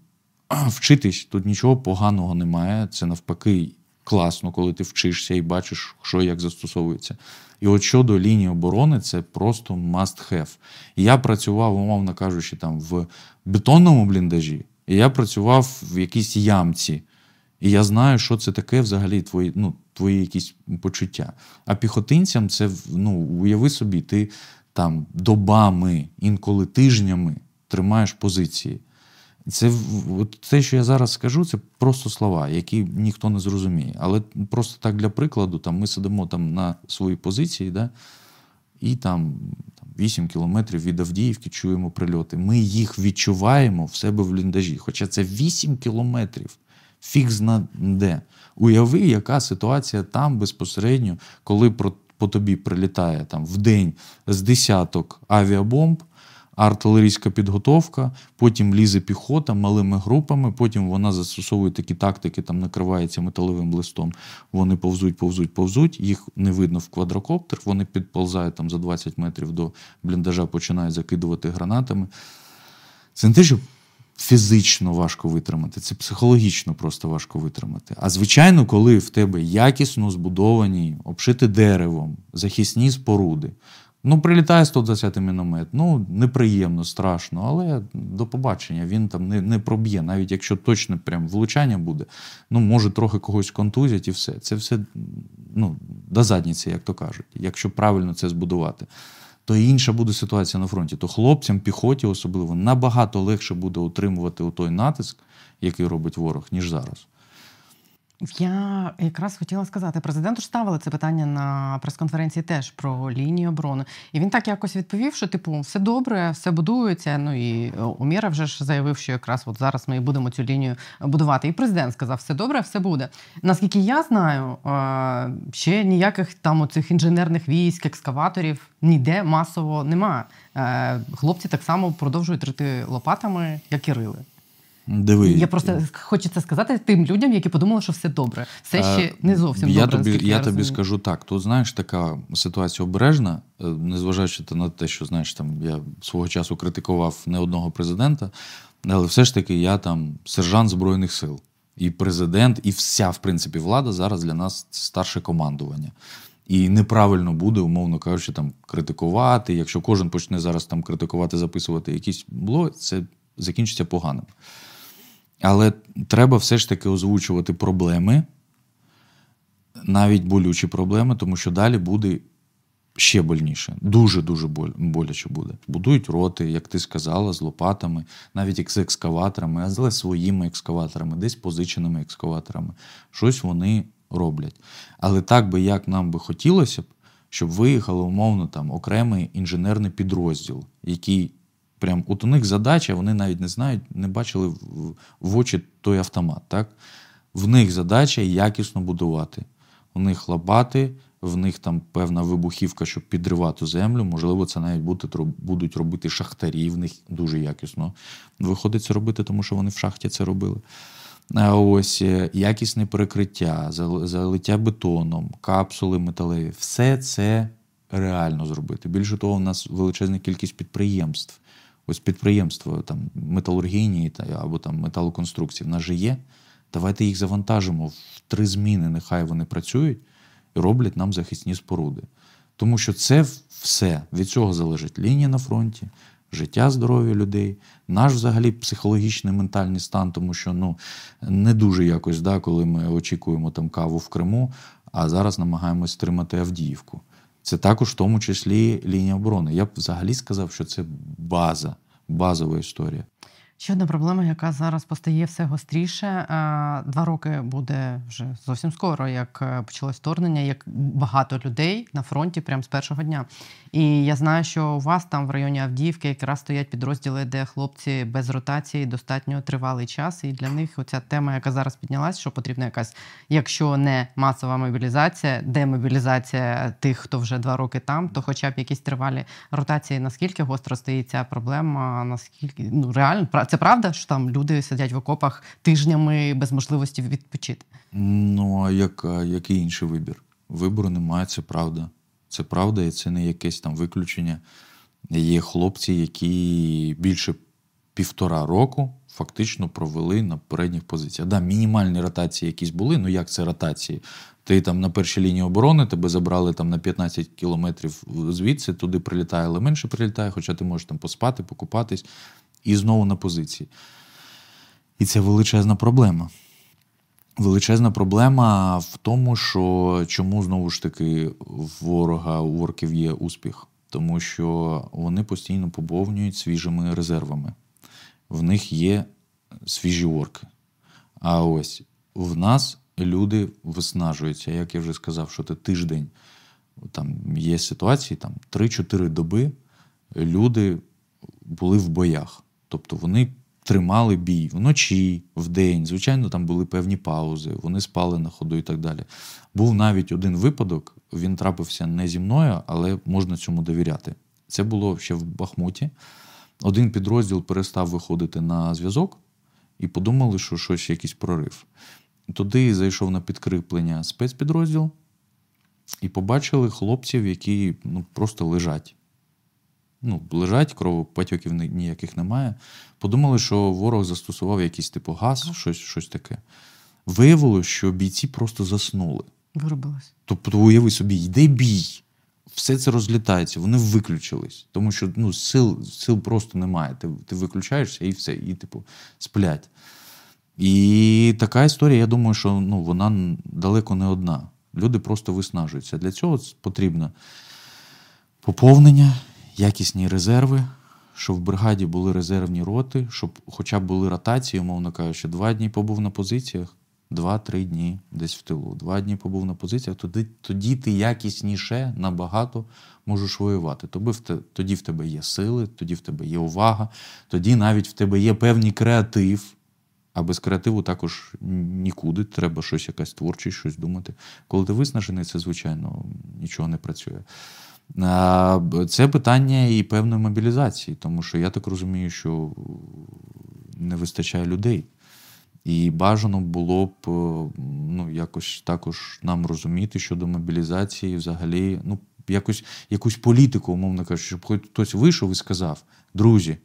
[SPEAKER 1] вчитись. Тут нічого поганого немає. Це навпаки класно, коли ти вчишся і бачиш, що як застосовується. І от щодо лінії оборони, це просто must have. Я працював, умовно кажучи, там в бетонному бліндажі, і я працював в якійсь ямці. І я знаю, що це таке взагалі твої, ну, твої якісь почуття. А піхотинцям це ну, уяви собі, ти там добами, інколи тижнями тримаєш позиції. Це от те, що я зараз скажу, це просто слова, які ніхто не зрозуміє. Але просто так для прикладу, там ми сидимо там на своїй позиції, да, і там, там 8 кілометрів від Авдіївки чуємо прильоти. Ми їх відчуваємо в себе в бліндажі. Хоча це 8 кілометрів. Фіг зна де. Уяви, яка ситуація там безпосередньо, коли по тобі прилітає там в день з десяток авіабомб, артилерійська підготовка, потім лізе піхота малими групами, потім вона застосовує такі тактики, там накривається металевим листом. Вони повзуть, повзуть, повзуть, їх не видно в квадрокоптер, вони підползають там за 20 метрів до бліндажа, починають закидувати гранатами. Це не те, що фізично важко витримати, це психологічно просто важко витримати. А звичайно, коли в тебе якісно збудовані, обшити деревом, захисні споруди. Ну, прилітає 120 міномет. Ну, неприємно, страшно, але до побачення він там не, не проб'є, навіть якщо точно прям влучання буде, ну, може трохи когось контузять і все. Це все ну, до задніці, як то кажуть, якщо правильно це збудувати то інша буде ситуація на фронті. То хлопцям, піхоті особливо, набагато легше буде утримувати той натиск, який робить ворог, ніж зараз.
[SPEAKER 2] Я якраз хотіла сказати, президенту ставили це питання на прес-конференції теж про лінію оборони. І він так якось відповів, що типу все добре, все будується. Ну і Уміра вже ж заявив, що якраз от зараз ми будемо цю лінію будувати. І президент сказав, все добре, все буде. Наскільки я знаю, ще ніяких там оцих інженерних військ, екскаваторів ніде масово немає. Е, хлопці так само продовжують рити лопатами, як і рили.
[SPEAKER 1] Диви.
[SPEAKER 2] Я просто хочеться сказати тим людям, які подумали, що все добре. Все ще не зовсім
[SPEAKER 1] я
[SPEAKER 2] добре.
[SPEAKER 1] Тобі, я,
[SPEAKER 2] я
[SPEAKER 1] тобі скажу так: тут знаєш, така ситуація обережна, е, незважаючи на те, що знаєш, там я свого часу критикував не одного президента, але все ж таки я там сержант Збройних сил. І президент, і вся, в принципі, влада зараз для нас старше командування. І неправильно буде, умовно кажучи, там критикувати. Якщо кожен почне зараз там критикувати, записувати якісь блоги, це закінчиться поганим. Але треба все ж таки озвучувати проблеми, навіть болючі проблеми, тому що далі буде ще больніше. Дуже-дуже боляче буде. Будують роти, як ти сказала, з лопатами, навіть з екскаваторами, але своїми екскаваторами, десь позиченими екскаваторами. Щось вони роблять. Але так би, як нам би хотілося б, щоб виїхало умовно там окремий інженерний підрозділ, який прям от у них задача, вони навіть не знають, не бачили в, в очі той автомат. Так? В них задача якісно будувати. У них лопати, в них там певна вибухівка, щоб підривати землю. Можливо, це навіть будуть робити шахтарі, в них дуже якісно виходить це робити, тому що вони в шахті це робили. А ось е, якісне перекриття, залиття бетоном, капсули металеві все це реально зробити. Більше того, у нас величезна кількість підприємств. Ось підприємства там металургійні та, або там металоконструкції в нас же є. Давайте їх завантажимо в три зміни, нехай вони працюють і роблять нам захисні споруди. Тому що це все від цього залежить лінія на фронті, життя, здоров'я людей, наш взагалі психологічний ментальний стан, тому що ну не дуже якось, да, коли ми очікуємо там каву в Криму, а зараз намагаємось стримати Авдіївку. Це також в тому числі лінія оборони. Я б взагалі сказав, що це база, базова історія.
[SPEAKER 2] Ще одна проблема, яка зараз постає все гостріше. Е, два роки буде вже зовсім скоро, як е, почалось вторгнення, як багато людей на фронті прямо з першого дня. І я знаю, що у вас там в районі Авдіївки якраз стоять підрозділи, де хлопці без ротації достатньо тривалий час. І для них оця тема, яка зараз піднялась, що потрібна якась, якщо не масова мобілізація, демобілізація тих, хто вже два роки там, то хоча б якісь тривалі ротації. Наскільки гостро стоїть ця проблема? Наскільки ну реально це правда, що там люди сидять в окопах тижнями без можливості відпочити?
[SPEAKER 1] Ну а як, який інший вибір? Вибору немає, це правда. Це правда, і це не якесь там виключення. Є хлопці, які більше півтора року фактично провели на передніх позиціях. Да, мінімальні ротації якісь були. Ну як це ротації? Ти там на першій лінії оборони тебе забрали там на 15 кілометрів звідси, туди прилітає, але менше прилітає, хоча ти можеш там поспати, покупатись і знову на позиції. І це величезна проблема. Величезна проблема в тому, що чому знову ж таки ворога у ворків є успіх, тому що вони постійно поповнюють свіжими резервами. В них є свіжі орки. А ось в нас люди виснажуються. Як я вже сказав, що це тиждень там є ситуації, там 3-4 доби люди були в боях. Тобто вони тримали бій вночі, вдень. Звичайно, там були певні паузи, вони спали на ходу і так далі. Був навіть один випадок, він трапився не зі мною, але можна цьому довіряти. Це було ще в Бахмуті. Один підрозділ перестав виходити на зв'язок і подумали, що щось якийсь прорив. Туди зайшов на підкріплення спецпідрозділ, і побачили хлопців, які ну, просто лежать ну, лежать, кровопотьоків ніяких немає. Подумали, що ворог застосував якийсь типу газ, щось щось таке. Виявилося, що бійці просто заснули.
[SPEAKER 2] Виробилось.
[SPEAKER 1] Тобто, уяви собі, йде бій, все це розлітається, вони виключились, тому що ну, сил сил просто немає. Ти ти виключаєшся і все, і типу сплять. І така історія, я думаю, що ну, вона далеко не одна. Люди просто виснажуються. Для цього потрібно поповнення якісні резерви, щоб в бригаді були резервні роти, щоб хоча б були ротації, умовно кажучи, два дні побув на позиціях, 2-3 дні десь в тилу. Два дні побув на позиціях, тоді, тоді ти якісніше набагато можеш воювати. Тобі в те- тоді в тебе є сили, тоді в тебе є увага, тоді навіть в тебе є певний креатив. А без креативу також нікуди. Треба щось якась творчість, щось думати. Коли ти виснажений, це звичайно нічого не працює. Це питання і певної мобілізації, тому що я так розумію, що не вистачає людей. І бажано було б е, ну, якось також нам розуміти щодо мобілізації, взагалі, ну, якось, якусь політику, умовно кажучи, щоб хоч хтось вийшов і сказав: друзі,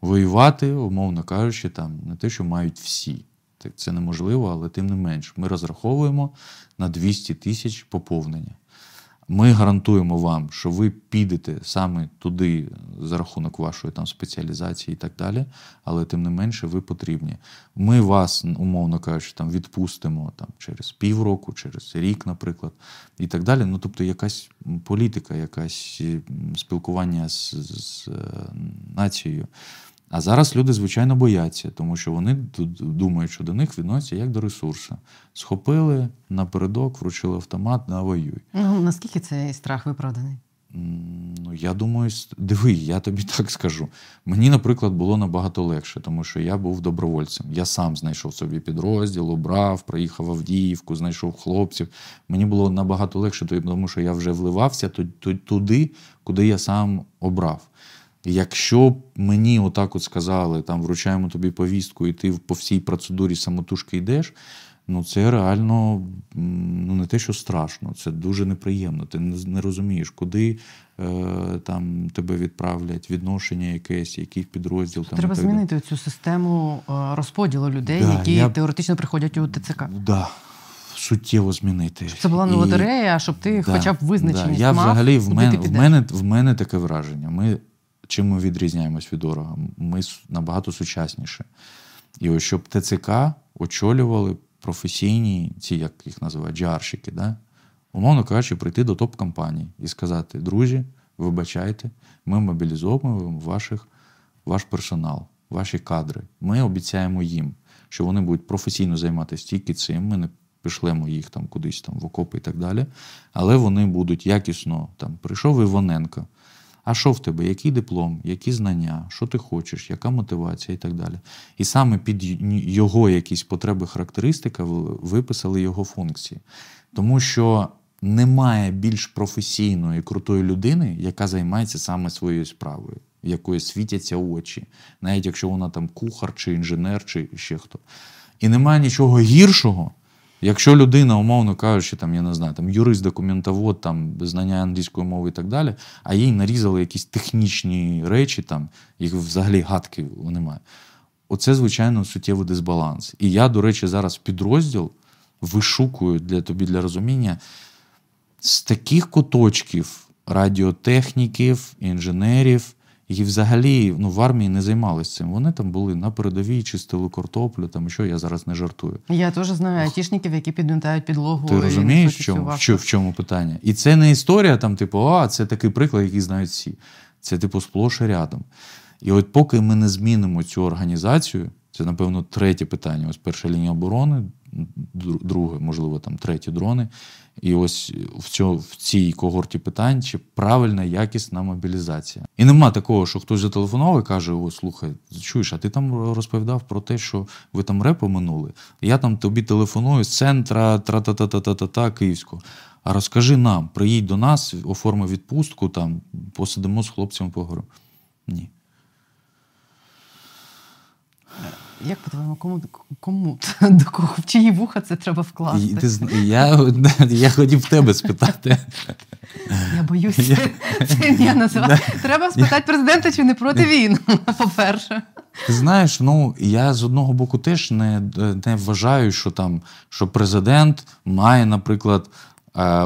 [SPEAKER 1] воювати, умовно кажучи, там не те, що мають всі. Це неможливо, але тим не менш, ми розраховуємо на 200 тисяч поповнення. Ми гарантуємо вам, що ви підете саме туди за рахунок вашої там спеціалізації і так далі, але тим не менше ви потрібні. Ми вас, умовно кажучи, там відпустимо там через півроку, через рік, наприклад, і так далі. Ну тобто, якась політика, якась спілкування з, з е, нацією. А зараз люди, звичайно, бояться, тому що вони думають, що до них відносяться як до ресурсу. Схопили напередок, вручили автомат, на воюй.
[SPEAKER 2] Ну, наскільки цей страх виправданий?
[SPEAKER 1] Ну, я думаю, диви, я тобі так скажу. Мені, наприклад, було набагато легше, тому що я був добровольцем. Я сам знайшов собі підрозділ, обрав, проїхав Авдіївку, знайшов хлопців. Мені було набагато легше, тому що я вже вливався ту- ту- туди, куди я сам обрав. Якщо б мені отак от сказали, там вручаємо тобі повістку, і ти по всій процедурі самотужки йдеш, ну це реально ну, не те, що страшно, це дуже неприємно. Ти не, розумієш, куди е, там тебе відправлять, відношення якесь, який підрозділ. Там,
[SPEAKER 2] Треба змінити цю систему е, розподілу людей,
[SPEAKER 1] Да,
[SPEAKER 2] які
[SPEAKER 1] я-
[SPEAKER 2] теоретично приходять у ТЦК.
[SPEAKER 1] Да, суттєво змінити.
[SPEAKER 2] Це була не
[SPEAKER 1] І-
[SPEAKER 2] лотерея, а щоб ти
[SPEAKER 1] Да,
[SPEAKER 2] хоча б визначеність
[SPEAKER 1] да. Я
[SPEAKER 2] мав,
[SPEAKER 1] взагалі в мене, в мене в мене таке враження. Ми чим ми відрізняємось від ворога? Ми набагато сучасніше. І ось щоб ТЦК очолювали професійні, ці, як їх називають, джарщики, да? умовно кажучи, прийти до топ-компаній і сказати: друзі, вибачайте, ми мобілізовуємо ваших, ваш персонал, ваші кадри. Ми обіцяємо їм, що вони будуть професійно займатися тільки цим. Ми не пішлемо їх там кудись там в окопи і так далі. Але вони будуть якісно там прийшов Іваненко. А що в тебе? Який диплом, які знання, що ти хочеш, яка мотивація і так далі. І саме під його якісь потреби, характеристика виписали його функції. Тому що немає більш професійної крутої людини, яка займається саме своєю справою, в якої світяться очі, навіть якщо вона там кухар чи інженер, чи ще хто. І немає нічого гіршого, Якщо людина, умовно кажучи, там, я не знаю, там юрист, документовод, там, знання англійської мови і так далі, а їй нарізали якісь технічні речі, там, їх взагалі гадки немає. Оце, звичайно, суттєвий дисбаланс. І я, до речі, зараз підрозділ вишукую для тобі для розуміння з таких куточків радіотехніків, інженерів, які взагалі ну, в армії не займалися цим. Вони там були на передовій, чистили картоплю, там що я зараз не жартую.
[SPEAKER 2] Я теж знаю айтішників, які підмітають підлогу.
[SPEAKER 1] Ти розумієш, в чому, в, чому, в чому питання? І це не історія, там, типу, а це такий приклад, який знають всі. Це, типу, сплош і рядом. І от поки ми не змінимо цю організацію, це, напевно, третє питання. Ось перша лінія оборони, друге, можливо, там треті дрони. І ось в, цьо, в цій когорті питань, чи правильна, якісна мобілізація. І нема такого, що хтось зателефонував і каже: О, слухай, чуєш, а ти там розповідав про те, що ви там репу минули. Я там тобі телефоную з центра тра-та-та-та-та-та Київського. А розкажи нам, приїдь до нас, оформи відпустку, там, посидимо з хлопцями поговоримо. Ні.
[SPEAKER 2] Як по-твоєму, кому, кому до кого в чиї вуха це треба вкласти?
[SPEAKER 1] І ти, я, я хотів в тебе спитати.
[SPEAKER 2] Я боюся. Це я називаю. Треба спитати президента, чи не проти він, по-перше.
[SPEAKER 1] Ти знаєш, ну я з одного боку теж не, не вважаю, що там що президент має, наприклад,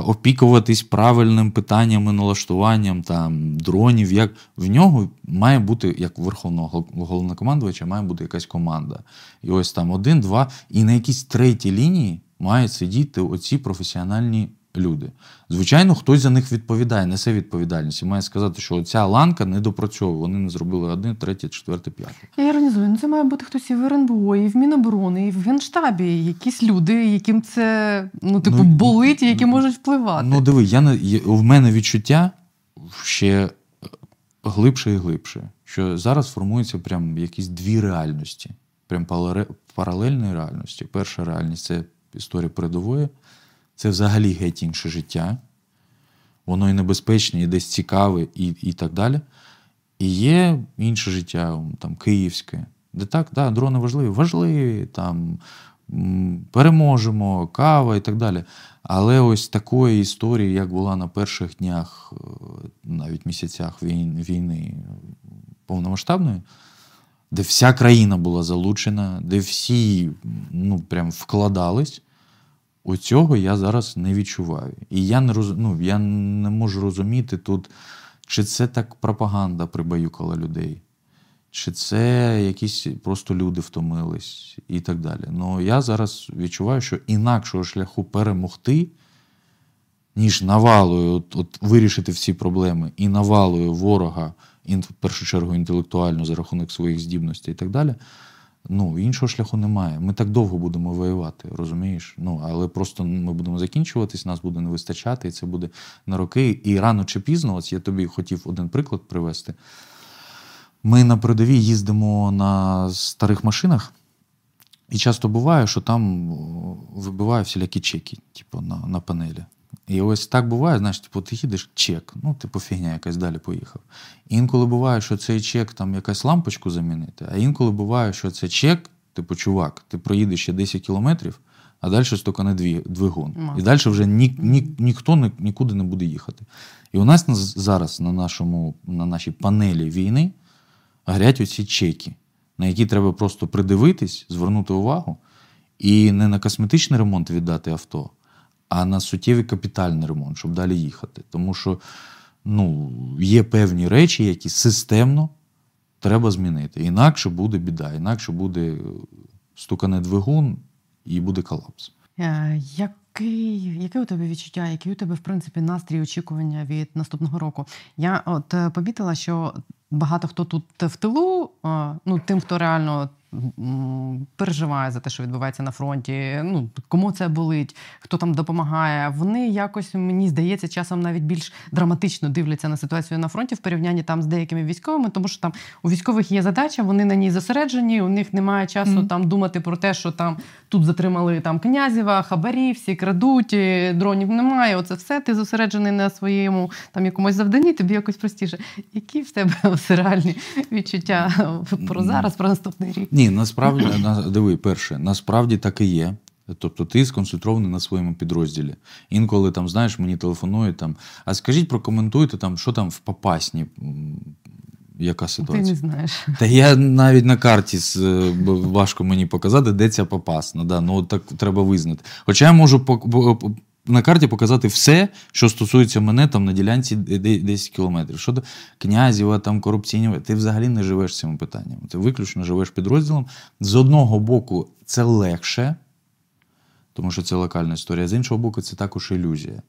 [SPEAKER 1] опікуватись правильним питаннями, налаштуванням там дронів. Як в нього має бути, як верховного головнокомандувача, має бути якась команда. І ось там один, два, і на якійсь третій лінії мають сидіти оці професіональні люди. Звичайно, хтось за них відповідає, несе відповідальність. І має сказати, що ця ланка не допрацьовує. Вони не зробили одне, третє, четверте, п'яте.
[SPEAKER 2] Я іронізую, ну це має бути хтось і в РНБО, і в Міноборони, і в Генштабі, якісь люди, яким це ну, типу,
[SPEAKER 1] Ну,
[SPEAKER 2] болить, і які можуть впливати.
[SPEAKER 1] Ну, диви, я не в мене відчуття ще глибше і глибше, що зараз формуються прям якісь дві реальності, прям паралельні реальності. Перша реальність це історія передової, це взагалі геть інше життя. Воно і небезпечне, і десь цікаве, і, і так далі. І є інше життя, там, київське, де так, да, дрони важливі, важливі, там, переможемо, кава і так далі. Але ось такої історії, як була на перших днях, е, навіть місяцях війни, війни повномасштабної, де вся країна була залучена, де всі ну, прям вкладались, оцього я зараз не відчуваю. І я не, роз... ну, я не можу розуміти тут, чи це так пропаганда прибаюкала людей, чи це якісь просто люди втомились і так далі. Ну я зараз відчуваю, що інакшого шляху перемогти, ніж навалою от, от вирішити всі проблеми і навалою ворога, в першу чергу інтелектуально за рахунок своїх здібностей і так далі. Ну, іншого шляху немає. Ми так довго будемо воювати, розумієш? Ну, але просто ми будемо закінчуватись, нас буде не вистачати, і це буде на роки. І рано чи пізно, ось я тобі хотів один приклад привести. Ми на передовій їздимо на старих машинах, і часто буває, що там вибиває всілякі чеки, типу, на, на панелі. І ось так буває, знаєш, типу, ти їдеш чек, ну, типу, фігня якась далі поїхав. Інколи буває, що цей чек там якась лампочку замінити, а інколи буває, що це чек, типу, чувак, ти проїдеш ще 10 кілометрів, а далі стукане дві, двигун.
[SPEAKER 2] Масло.
[SPEAKER 1] І далі вже ні, ні, ніхто ні, нікуди не буде їхати. І у нас зараз на, нашому, на нашій панелі війни горять оці чеки, на які треба просто придивитись, звернути увагу, і не на косметичний ремонт віддати авто, а на суттєвий капітальний ремонт, щоб далі їхати. Тому що ну, є певні речі, які системно треба змінити. Інакше буде біда, інакше буде е, стукане двигун і буде колапс.
[SPEAKER 2] Е, Який, яке у тебе відчуття, який у тебе, в принципі, настрій очікування від наступного року? Я от е, помітила, що багато хто тут в тилу, ну тим, хто реально переживає за те, що відбувається на фронті, ну кому це болить, хто там допомагає. Вони якось мені здається, часом навіть більш драматично дивляться на ситуацію на фронті в порівнянні там з деякими військовими, тому що там у військових є задача, вони на ній зосереджені, у них немає часу
[SPEAKER 7] Мгм.
[SPEAKER 2] там думати про те, що там тут затримали там князєва, хабарі, всі крадуть, дронів немає. Оце все. Ти зосереджений на своєму там якомусь завданні, тобі якось простіше. Які в тебе ось реальні відчуття про зараз, про наступний рік?
[SPEAKER 1] Ні, насправді, на, диви, перше, насправді так і є. Тобто ти сконцентрований на своєму підрозділі. Інколи там, знаєш, мені телефонують там, а скажіть, прокоментуйте там, що там в Попасні, яка
[SPEAKER 2] Ти
[SPEAKER 1] ситуація.
[SPEAKER 2] не знаєш.
[SPEAKER 1] Та я навіть на карті з- е, важко мені показати, де ця попасна. Да, ну так треба визнати. Хоча я можу по- на карті показати все, що стосується мене там на ділянці де- де- 10 кілометрів. Щодо князєва, там корупційного, ти взагалі не живеш цим питанням. Ти виключно живеш підрозділом. З одного боку, це легше, тому що це локальна історія. З іншого боку, це також ілюзія.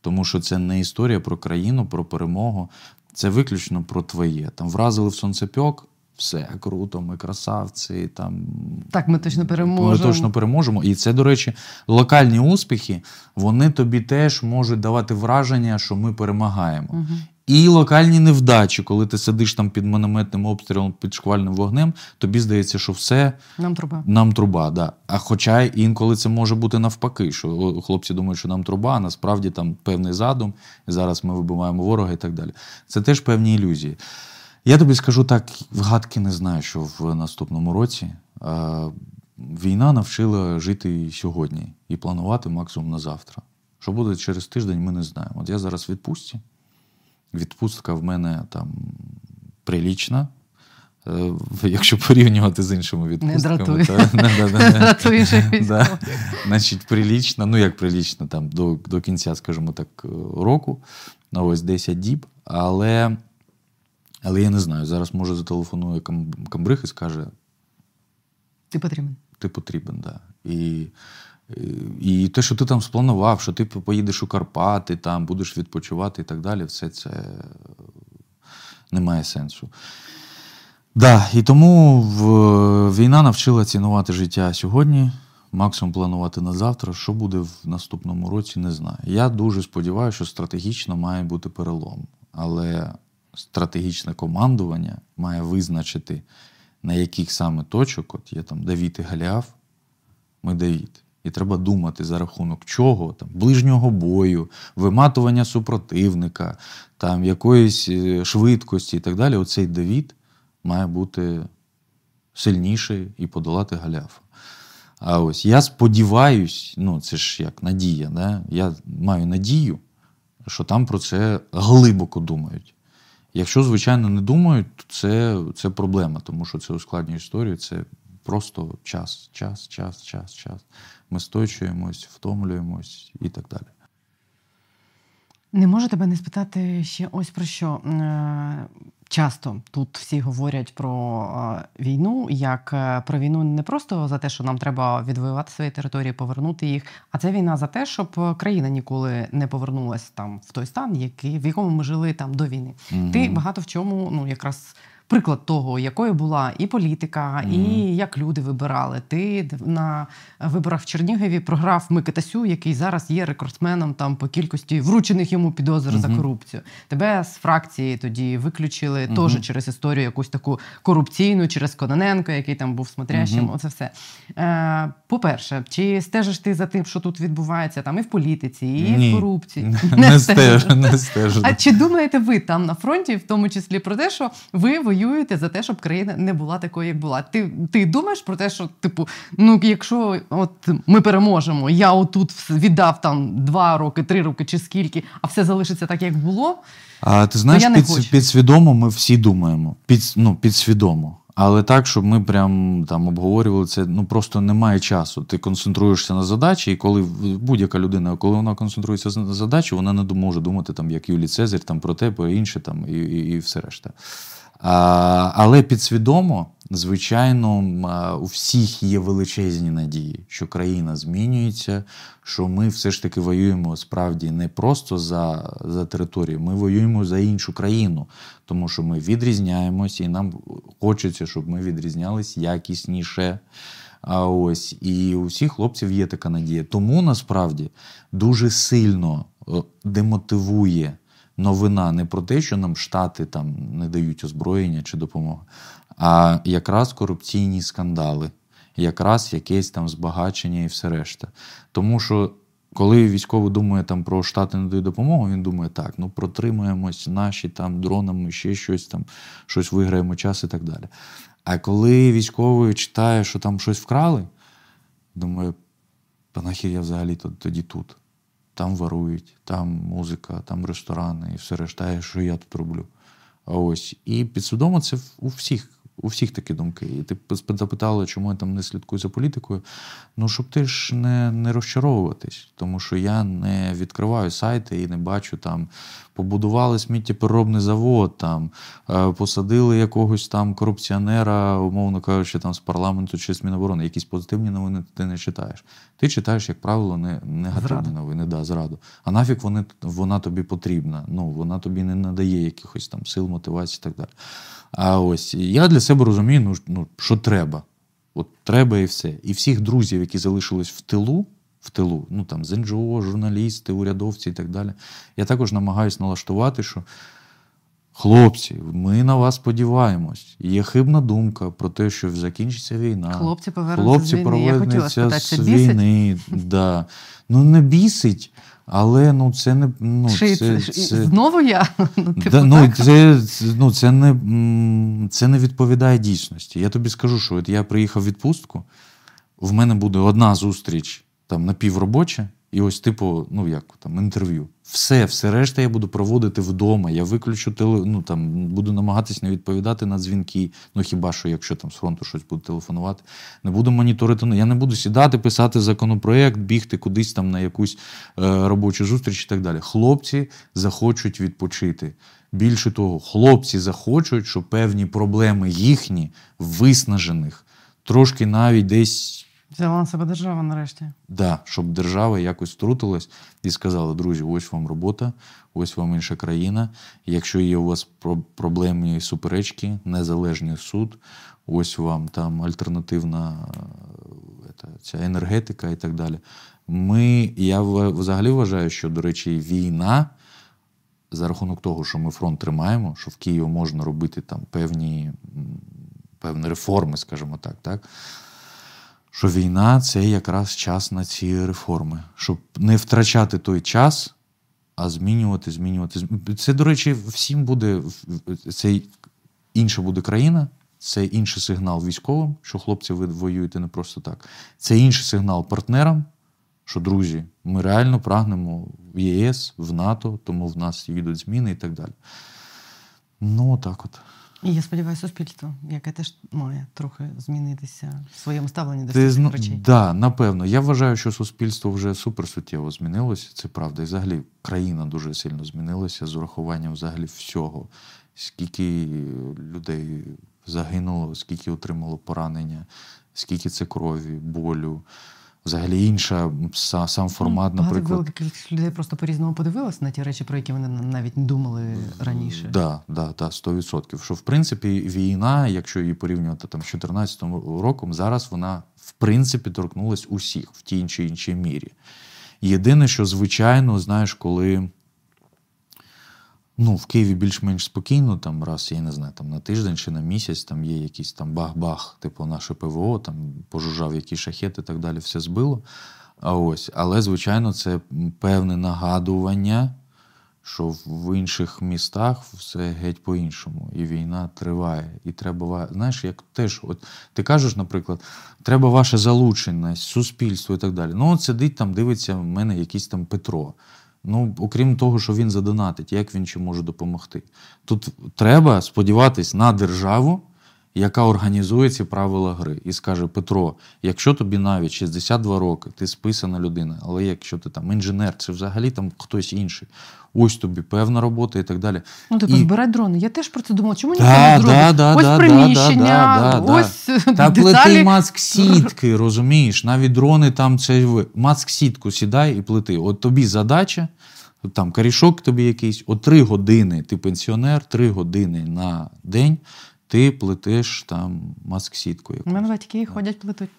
[SPEAKER 1] Тому що це не історія про країну, про перемогу. Це виключно про твоє. Там вразили в сонцепьок, все круто, ми красавці. Там
[SPEAKER 2] Так, ми точно переможемо.
[SPEAKER 1] Ми точно переможемо. І це, до речі, локальні успіхи, вони тобі теж можуть давати враження, що ми перемагаємо.
[SPEAKER 2] Мгм.
[SPEAKER 1] І локальні невдачі, коли ти сидиш там під мінометним обстрілом, під шквальним вогнем, тобі здається, що все
[SPEAKER 2] Нам труба.
[SPEAKER 1] нам труба. Да. А хоча інколи це може бути навпаки, що хлопці думають, що нам труба, а насправді там певний задум, і зараз ми вибиваємо ворога і так далі. Це теж певні ілюзії. Я тобі скажу так, вгадки не знаю, що в наступному році. А, війна навчила жити сьогодні і планувати максимум на завтра. Що буде через тиждень, ми не знаємо. От я зараз в відпустці. Відпустка в мене там прилічна. Е, Якщо порівнювати з іншими відпустками, то-. Значить, прилічно, ну як прилічно, там до, до кінця, скажімо так, е, року, ну, ось 10 діб. Але, але я не знаю, зараз може зателефонує кам- камбриг і скаже:
[SPEAKER 2] Ти потрібен.
[SPEAKER 1] ти потрібен, да. І Е, І те, що ти там спланував, що ти поїдеш у Карпати, там будеш відпочивати і так далі, все це не має сенсу. Да, і тому в, війна навчила цінувати життя сьогодні, максимум планувати на завтра. Що буде в наступному році, не знаю. Я дуже сподіваюся, що стратегічно має бути перелом. Але стратегічне командування має визначити, на яких саме точок, от є там Давід і Галіаф, ми Давід. І треба думати за рахунок чого, там, ближнього бою, виматування супротивника, там, якоїсь е, швидкості і так далі. Оцей Давід має бути сильніший і подолати Галяфа. А ось я сподіваюсь, ну це ж як надія, да? я маю надію, що там про це глибоко думають. Якщо, звичайно, не думають, то це, це проблема, тому що це ускладнює історію, це просто час, час, час, час, час. Ми стойчуємось, втомлюємось і так далі.
[SPEAKER 2] Не можу тебе не спитати ще ось про що. Е, Часто тут всі говорять про е, війну, як е, про війну не просто за те, що нам треба відвоювати свої території, повернути їх, а це війна за те, щоб країна ніколи не повернулася там в той стан, який в якому ми жили там до війни.
[SPEAKER 1] Мгм.
[SPEAKER 2] Ти багато в чому, ну якраз. Приклад того, якою була і політика, і як люди вибирали. Ти на виборах в Чернігові програв Микитасю, який зараз є рекордсменом там по кількості вручених йому підозр за корупцію. Тебе з фракції тоді виключили
[SPEAKER 1] Мгм.
[SPEAKER 2] теж через історію якусь таку корупційну, через Кононенко, який там був смотрящим. Оце все. Е, по-перше, чи стежиш ти за тим, що тут відбувається там і в політиці, і
[SPEAKER 1] Ні.
[SPEAKER 2] в корупції?
[SPEAKER 1] Не стежу, не стежу.
[SPEAKER 2] А чи думаєте ви там на фронті, в тому числі про те, що ви воюєте за те, щоб країна не була такою, як була? Ти, ти думаєш про те, що типу, ну якщо от ми переможемо, я отут віддав там два роки, три роки чи скільки, а все залишиться так, як було?
[SPEAKER 1] А ти знаєш, під, підсвідомо ми всі думаємо. Під, ну, підсвідомо. Але так, щоб ми прям там обговорювали це, ну просто немає часу. Ти концентруєшся на задачі, і коли будь-яка людина, коли вона концентрується на задачі, вона не може думати там, як Юлій Цезарь, там про те, про інше, там і, і, і все решта. Але підсвідомо, звичайно, у всіх є величезні надії, що країна змінюється, що ми все ж таки воюємо справді не просто за, за територію, ми воюємо за іншу країну, тому що ми відрізняємось, і нам хочеться, щоб ми відрізнялись якісніше. А ось і у всіх хлопців є така надія. Тому насправді дуже сильно демотивує новина не про те, що нам штати там не дають озброєння чи допомоги, а якраз корупційні скандали, якраз якесь там збагачення і все решта. Тому що. Коли військовий думає там про штати не дають допомогу, він думає, так, ну протримаємось наші там дронами, ще щось там, щось виграємо час і так далі. А коли військовий читає, що там щось вкрали, думає, нахер я взагалі тоді тут. Там ворують, там музика, там ресторани і все решта, що я тут роблю. Ось. І підсвідомо це у всіх, у всіх такі думки. І ти запитала, чому я там не слідкую за політикою. Ну, щоб ти ж не, не розчаровуватись, тому що я не відкриваю сайти і не бачу там, побудували сміттєпереробний завод, там, е, посадили якогось там корупціонера, умовно кажучи, там з парламенту чи з Міноборони. Якісь позитивні новини ти не читаєш. Ти читаєш, як правило, не, негативні
[SPEAKER 2] Зраду.
[SPEAKER 1] новини, да, зраду. А нафіг вони, вона тобі потрібна. Ну, вона тобі не надає якихось там сил, мотивації і так далі. А ось я для себе розумію, ну, ну що треба. От треба і все. І всіх друзів, які залишились в тилу, в тилу, ну там з НГО, журналісти, урядовці і так далі. Я також намагаюся налаштувати, що хлопці, ми на вас сподіваємось. Є хибна думка про те, що закінчиться війна.
[SPEAKER 2] Хлопці повернуться
[SPEAKER 1] Хлопці
[SPEAKER 2] з війни. Я хотіла спитати,
[SPEAKER 1] з
[SPEAKER 2] бісить?
[SPEAKER 1] війни. Да. Ну не бісить, але ну це не ну,
[SPEAKER 2] Ши,
[SPEAKER 1] це,
[SPEAKER 2] це, знову я? Ну, типу,
[SPEAKER 1] Да, ну,
[SPEAKER 2] так?
[SPEAKER 1] це, це- ну, це, не, це не відповідає дійсності. Я тобі скажу, що от я приїхав в відпустку, в мене буде одна зустріч там напівробоча, і ось, типу, ну як там, інтерв'ю. Все, все решта я буду проводити вдома. Я виключу теле, ну там буду намагатись не відповідати на дзвінки. Ну хіба що, якщо там з фронту щось буде телефонувати, не буду моніторити. ну, Я не буду сідати, писати законопроект, бігти кудись там на якусь е, робочу зустріч і так далі. Хлопці захочуть відпочити. Більше того, хлопці захочуть, щоб певні проблеми їхні, виснажених, трошки навіть десь
[SPEAKER 8] Взяла на себе держава нарешті.
[SPEAKER 1] Да, щоб держава якось втрутилась і сказала: друзі, ось вам робота, ось вам інша країна. Якщо є у вас проблемні суперечки, незалежний суд, ось вам там альтернативна е, ця енергетика і так далі. Ми, я взагалі вважаю, що, до речі, війна за рахунок того, що ми фронт тримаємо, що в Києві можна робити там певні, певні реформи, скажімо так, так? Що війна це якраз час на ці реформи, щоб не втрачати той час, а змінювати, змінювати. Це, до речі, всім буде це інша буде країна, це інший сигнал військовим, що хлопці, ви воюєте не просто так. Це інший сигнал партнерам, що друзі, ми реально прагнемо в ЄС, в НАТО, тому в нас їдуть зміни і так далі. Ну, так от.
[SPEAKER 8] І я сподіваюся, суспільство, яке теж має трохи змінитися в своєму ставленні до цих
[SPEAKER 1] зна-
[SPEAKER 8] речей.
[SPEAKER 1] да, напевно. Я вважаю, що суспільство вже суперсуттєво змінилося. Це правда. І взагалі країна дуже сильно змінилася з урахуванням взагалі всього. Скільки людей загинуло, скільки отримало поранення, скільки це крові, болю. Взагалі інша сам формат,
[SPEAKER 8] Ну, Багато
[SPEAKER 1] наприклад.
[SPEAKER 8] Багато кількість людей просто по-різному подивилася на ті речі, про які вони навіть не думали раніше.
[SPEAKER 1] Да, да, да, 100%. Що в принципі війна, якщо її порівнювати там з 2014 роком, зараз вона в принципі торкнулась усіх в тій чи іншій мірі. Єдине, що звичайно, знаєш, коли ну, в Києві більш-менш спокійно, там раз, я не знаю, там на тиждень чи на місяць там є якийсь там бах-бах, типу наше ПВО, там пожужжав якісь шахети і так далі, все збило. А ось, але, звичайно, це певне нагадування, що в інших містах все геть по-іншому, і війна триває. І треба, знаєш, як теж, от ти кажеш, наприклад, треба ваша залученість, суспільство і так далі. Ну, от сидить там, дивиться в мене якийсь там Петро. Ну, окрім того, що він задонатить, як він чи може допомогти. Тут треба сподіватись на державу, яка організує ці правила гри, і скаже: Петро, якщо тобі навіть 62 роки, ти списана людина, але якщо ти там інженер, це взагалі там хтось інший, ось тобі певна робота і так далі.
[SPEAKER 8] Ну, типу,
[SPEAKER 1] І-
[SPEAKER 8] збирай дрони. Я теж про це думала. Чому ніхто
[SPEAKER 1] Да,
[SPEAKER 8] не зробить?
[SPEAKER 1] да, да,
[SPEAKER 8] ось
[SPEAKER 1] да,
[SPEAKER 8] приміщення,
[SPEAKER 1] да, да, да,
[SPEAKER 8] ось
[SPEAKER 1] Та плети маск-сітки, розумієш? Навіть дрони там це. Маск-сітку сідай і плети. От тобі задача, там корішок тобі якийсь, от три години ти пенсіонер, три години на день ти плетеш там маск-сітку.
[SPEAKER 8] У мене батьки ходять плетуть.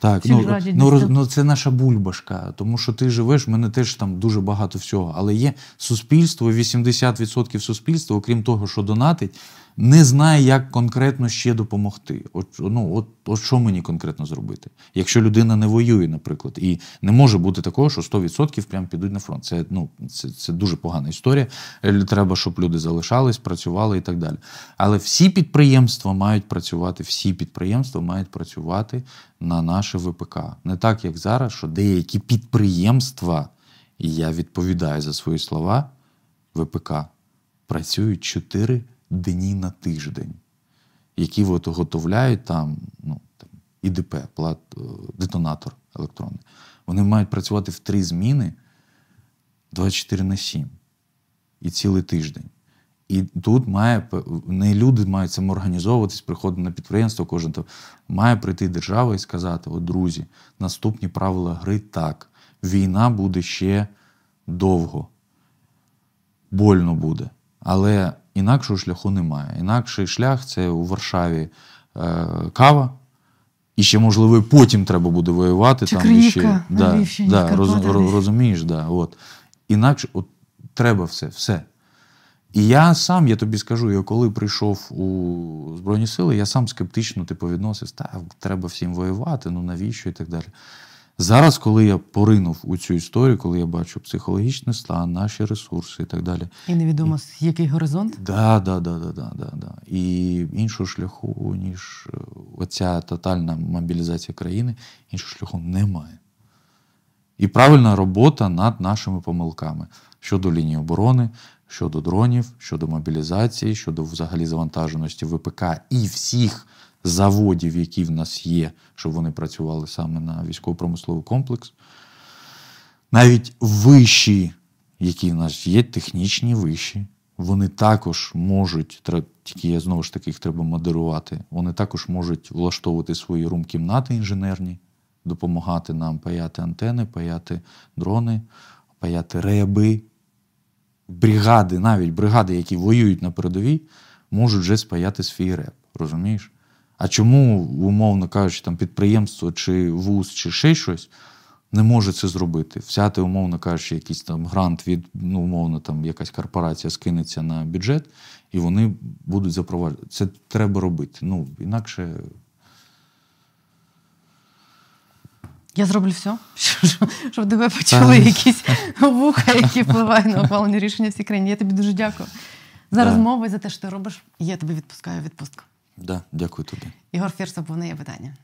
[SPEAKER 1] Так,
[SPEAKER 8] Всі
[SPEAKER 1] ну,
[SPEAKER 8] радять
[SPEAKER 1] ну, роз, ну це наша бульбашка, тому що ти живеш, в мене теж там дуже багато всього. Але є суспільство, 80% суспільства, окрім того, що донатить, не знає, як конкретно ще допомогти. От, ну, от, от що мені конкретно зробити? Якщо людина не воює, наприклад, і не може бути такого, що 100% прям підуть на фронт. Це, ну, це, це дуже погана історія. Е, Треба, щоб люди залишались, працювали і так далі. Але всі підприємства мають працювати, всі підприємства мають працювати на наше ВПК. Не так, як зараз, що деякі підприємства, і я відповідаю за свої слова, ВПК працюють 4 дні на тиждень, які виготовляють там, ну, там ІДП, плат, е, детонатор електронний. Вони мають працювати в три зміни 24 на 7 і цілий тиждень. І тут має не люди мають самоорганізовуватись, приходити на підприємство, кожен то має прийти держава і сказати: от, друзі, наступні правила гри так. Війна буде ще довго, больно буде. Але інакшого шляху немає. Інакший шлях це у Варшаві е, кава. І ще, можливо, і потім треба буде воювати.
[SPEAKER 8] Чи
[SPEAKER 1] там,
[SPEAKER 8] Криївка
[SPEAKER 1] і ще,
[SPEAKER 8] на
[SPEAKER 1] да,
[SPEAKER 8] Львівщині,
[SPEAKER 1] да, роз, розумієш, да, от. Інакше от, треба все, все. І я сам, я тобі скажу, я коли прийшов у Збройні Сили, я сам скептично типу, відносився, так, треба всім воювати, ну навіщо і так далі. Зараз, коли я поринув у цю історію, коли я бачу психологічний стан, наші ресурси і так далі.
[SPEAKER 8] І невідомо, з який горизонт.
[SPEAKER 1] Да, да, да, да, да, да, да. І іншого шляху, ніж е, оця тотальна мобілізація країни, іншого шляху немає. І правильна робота над нашими помилками щодо лінії оборони, щодо дронів, щодо мобілізації, щодо взагалі завантаженості ВПК і всіх заводів, які в нас є, щоб вони працювали саме на військово-промисловий комплекс. Навіть вищі, які в нас є, технічні вищі, вони також можуть, тільки я знову ж таки їх треба модерувати, вони також можуть влаштовувати свої рум-кімнати інженерні допомагати нам паяти антени, паяти дрони, паяти реби. Бригади, навіть бригади, які воюють на передовій, можуть вже спаяти свій реп. Розумієш? А чому, умовно кажучи, там підприємство чи вуз, чи ще щось не може це зробити? Взяти, умовно кажучи, якийсь там грант від, ну, умовно, там якась корпорація скинеться на бюджет, і вони будуть запроваджувати. Це треба робити. Ну, інакше
[SPEAKER 2] Я зроблю все, щоб, тебе почули якісь вуха, які впливають на ухвалення рішення в цій країні. Я тобі дуже дякую за розмову і за те, що ти робиш. Я тобі відпускаю відпустку.
[SPEAKER 1] Да, дякую тобі.
[SPEAKER 2] Ігор Фірсов був є питання.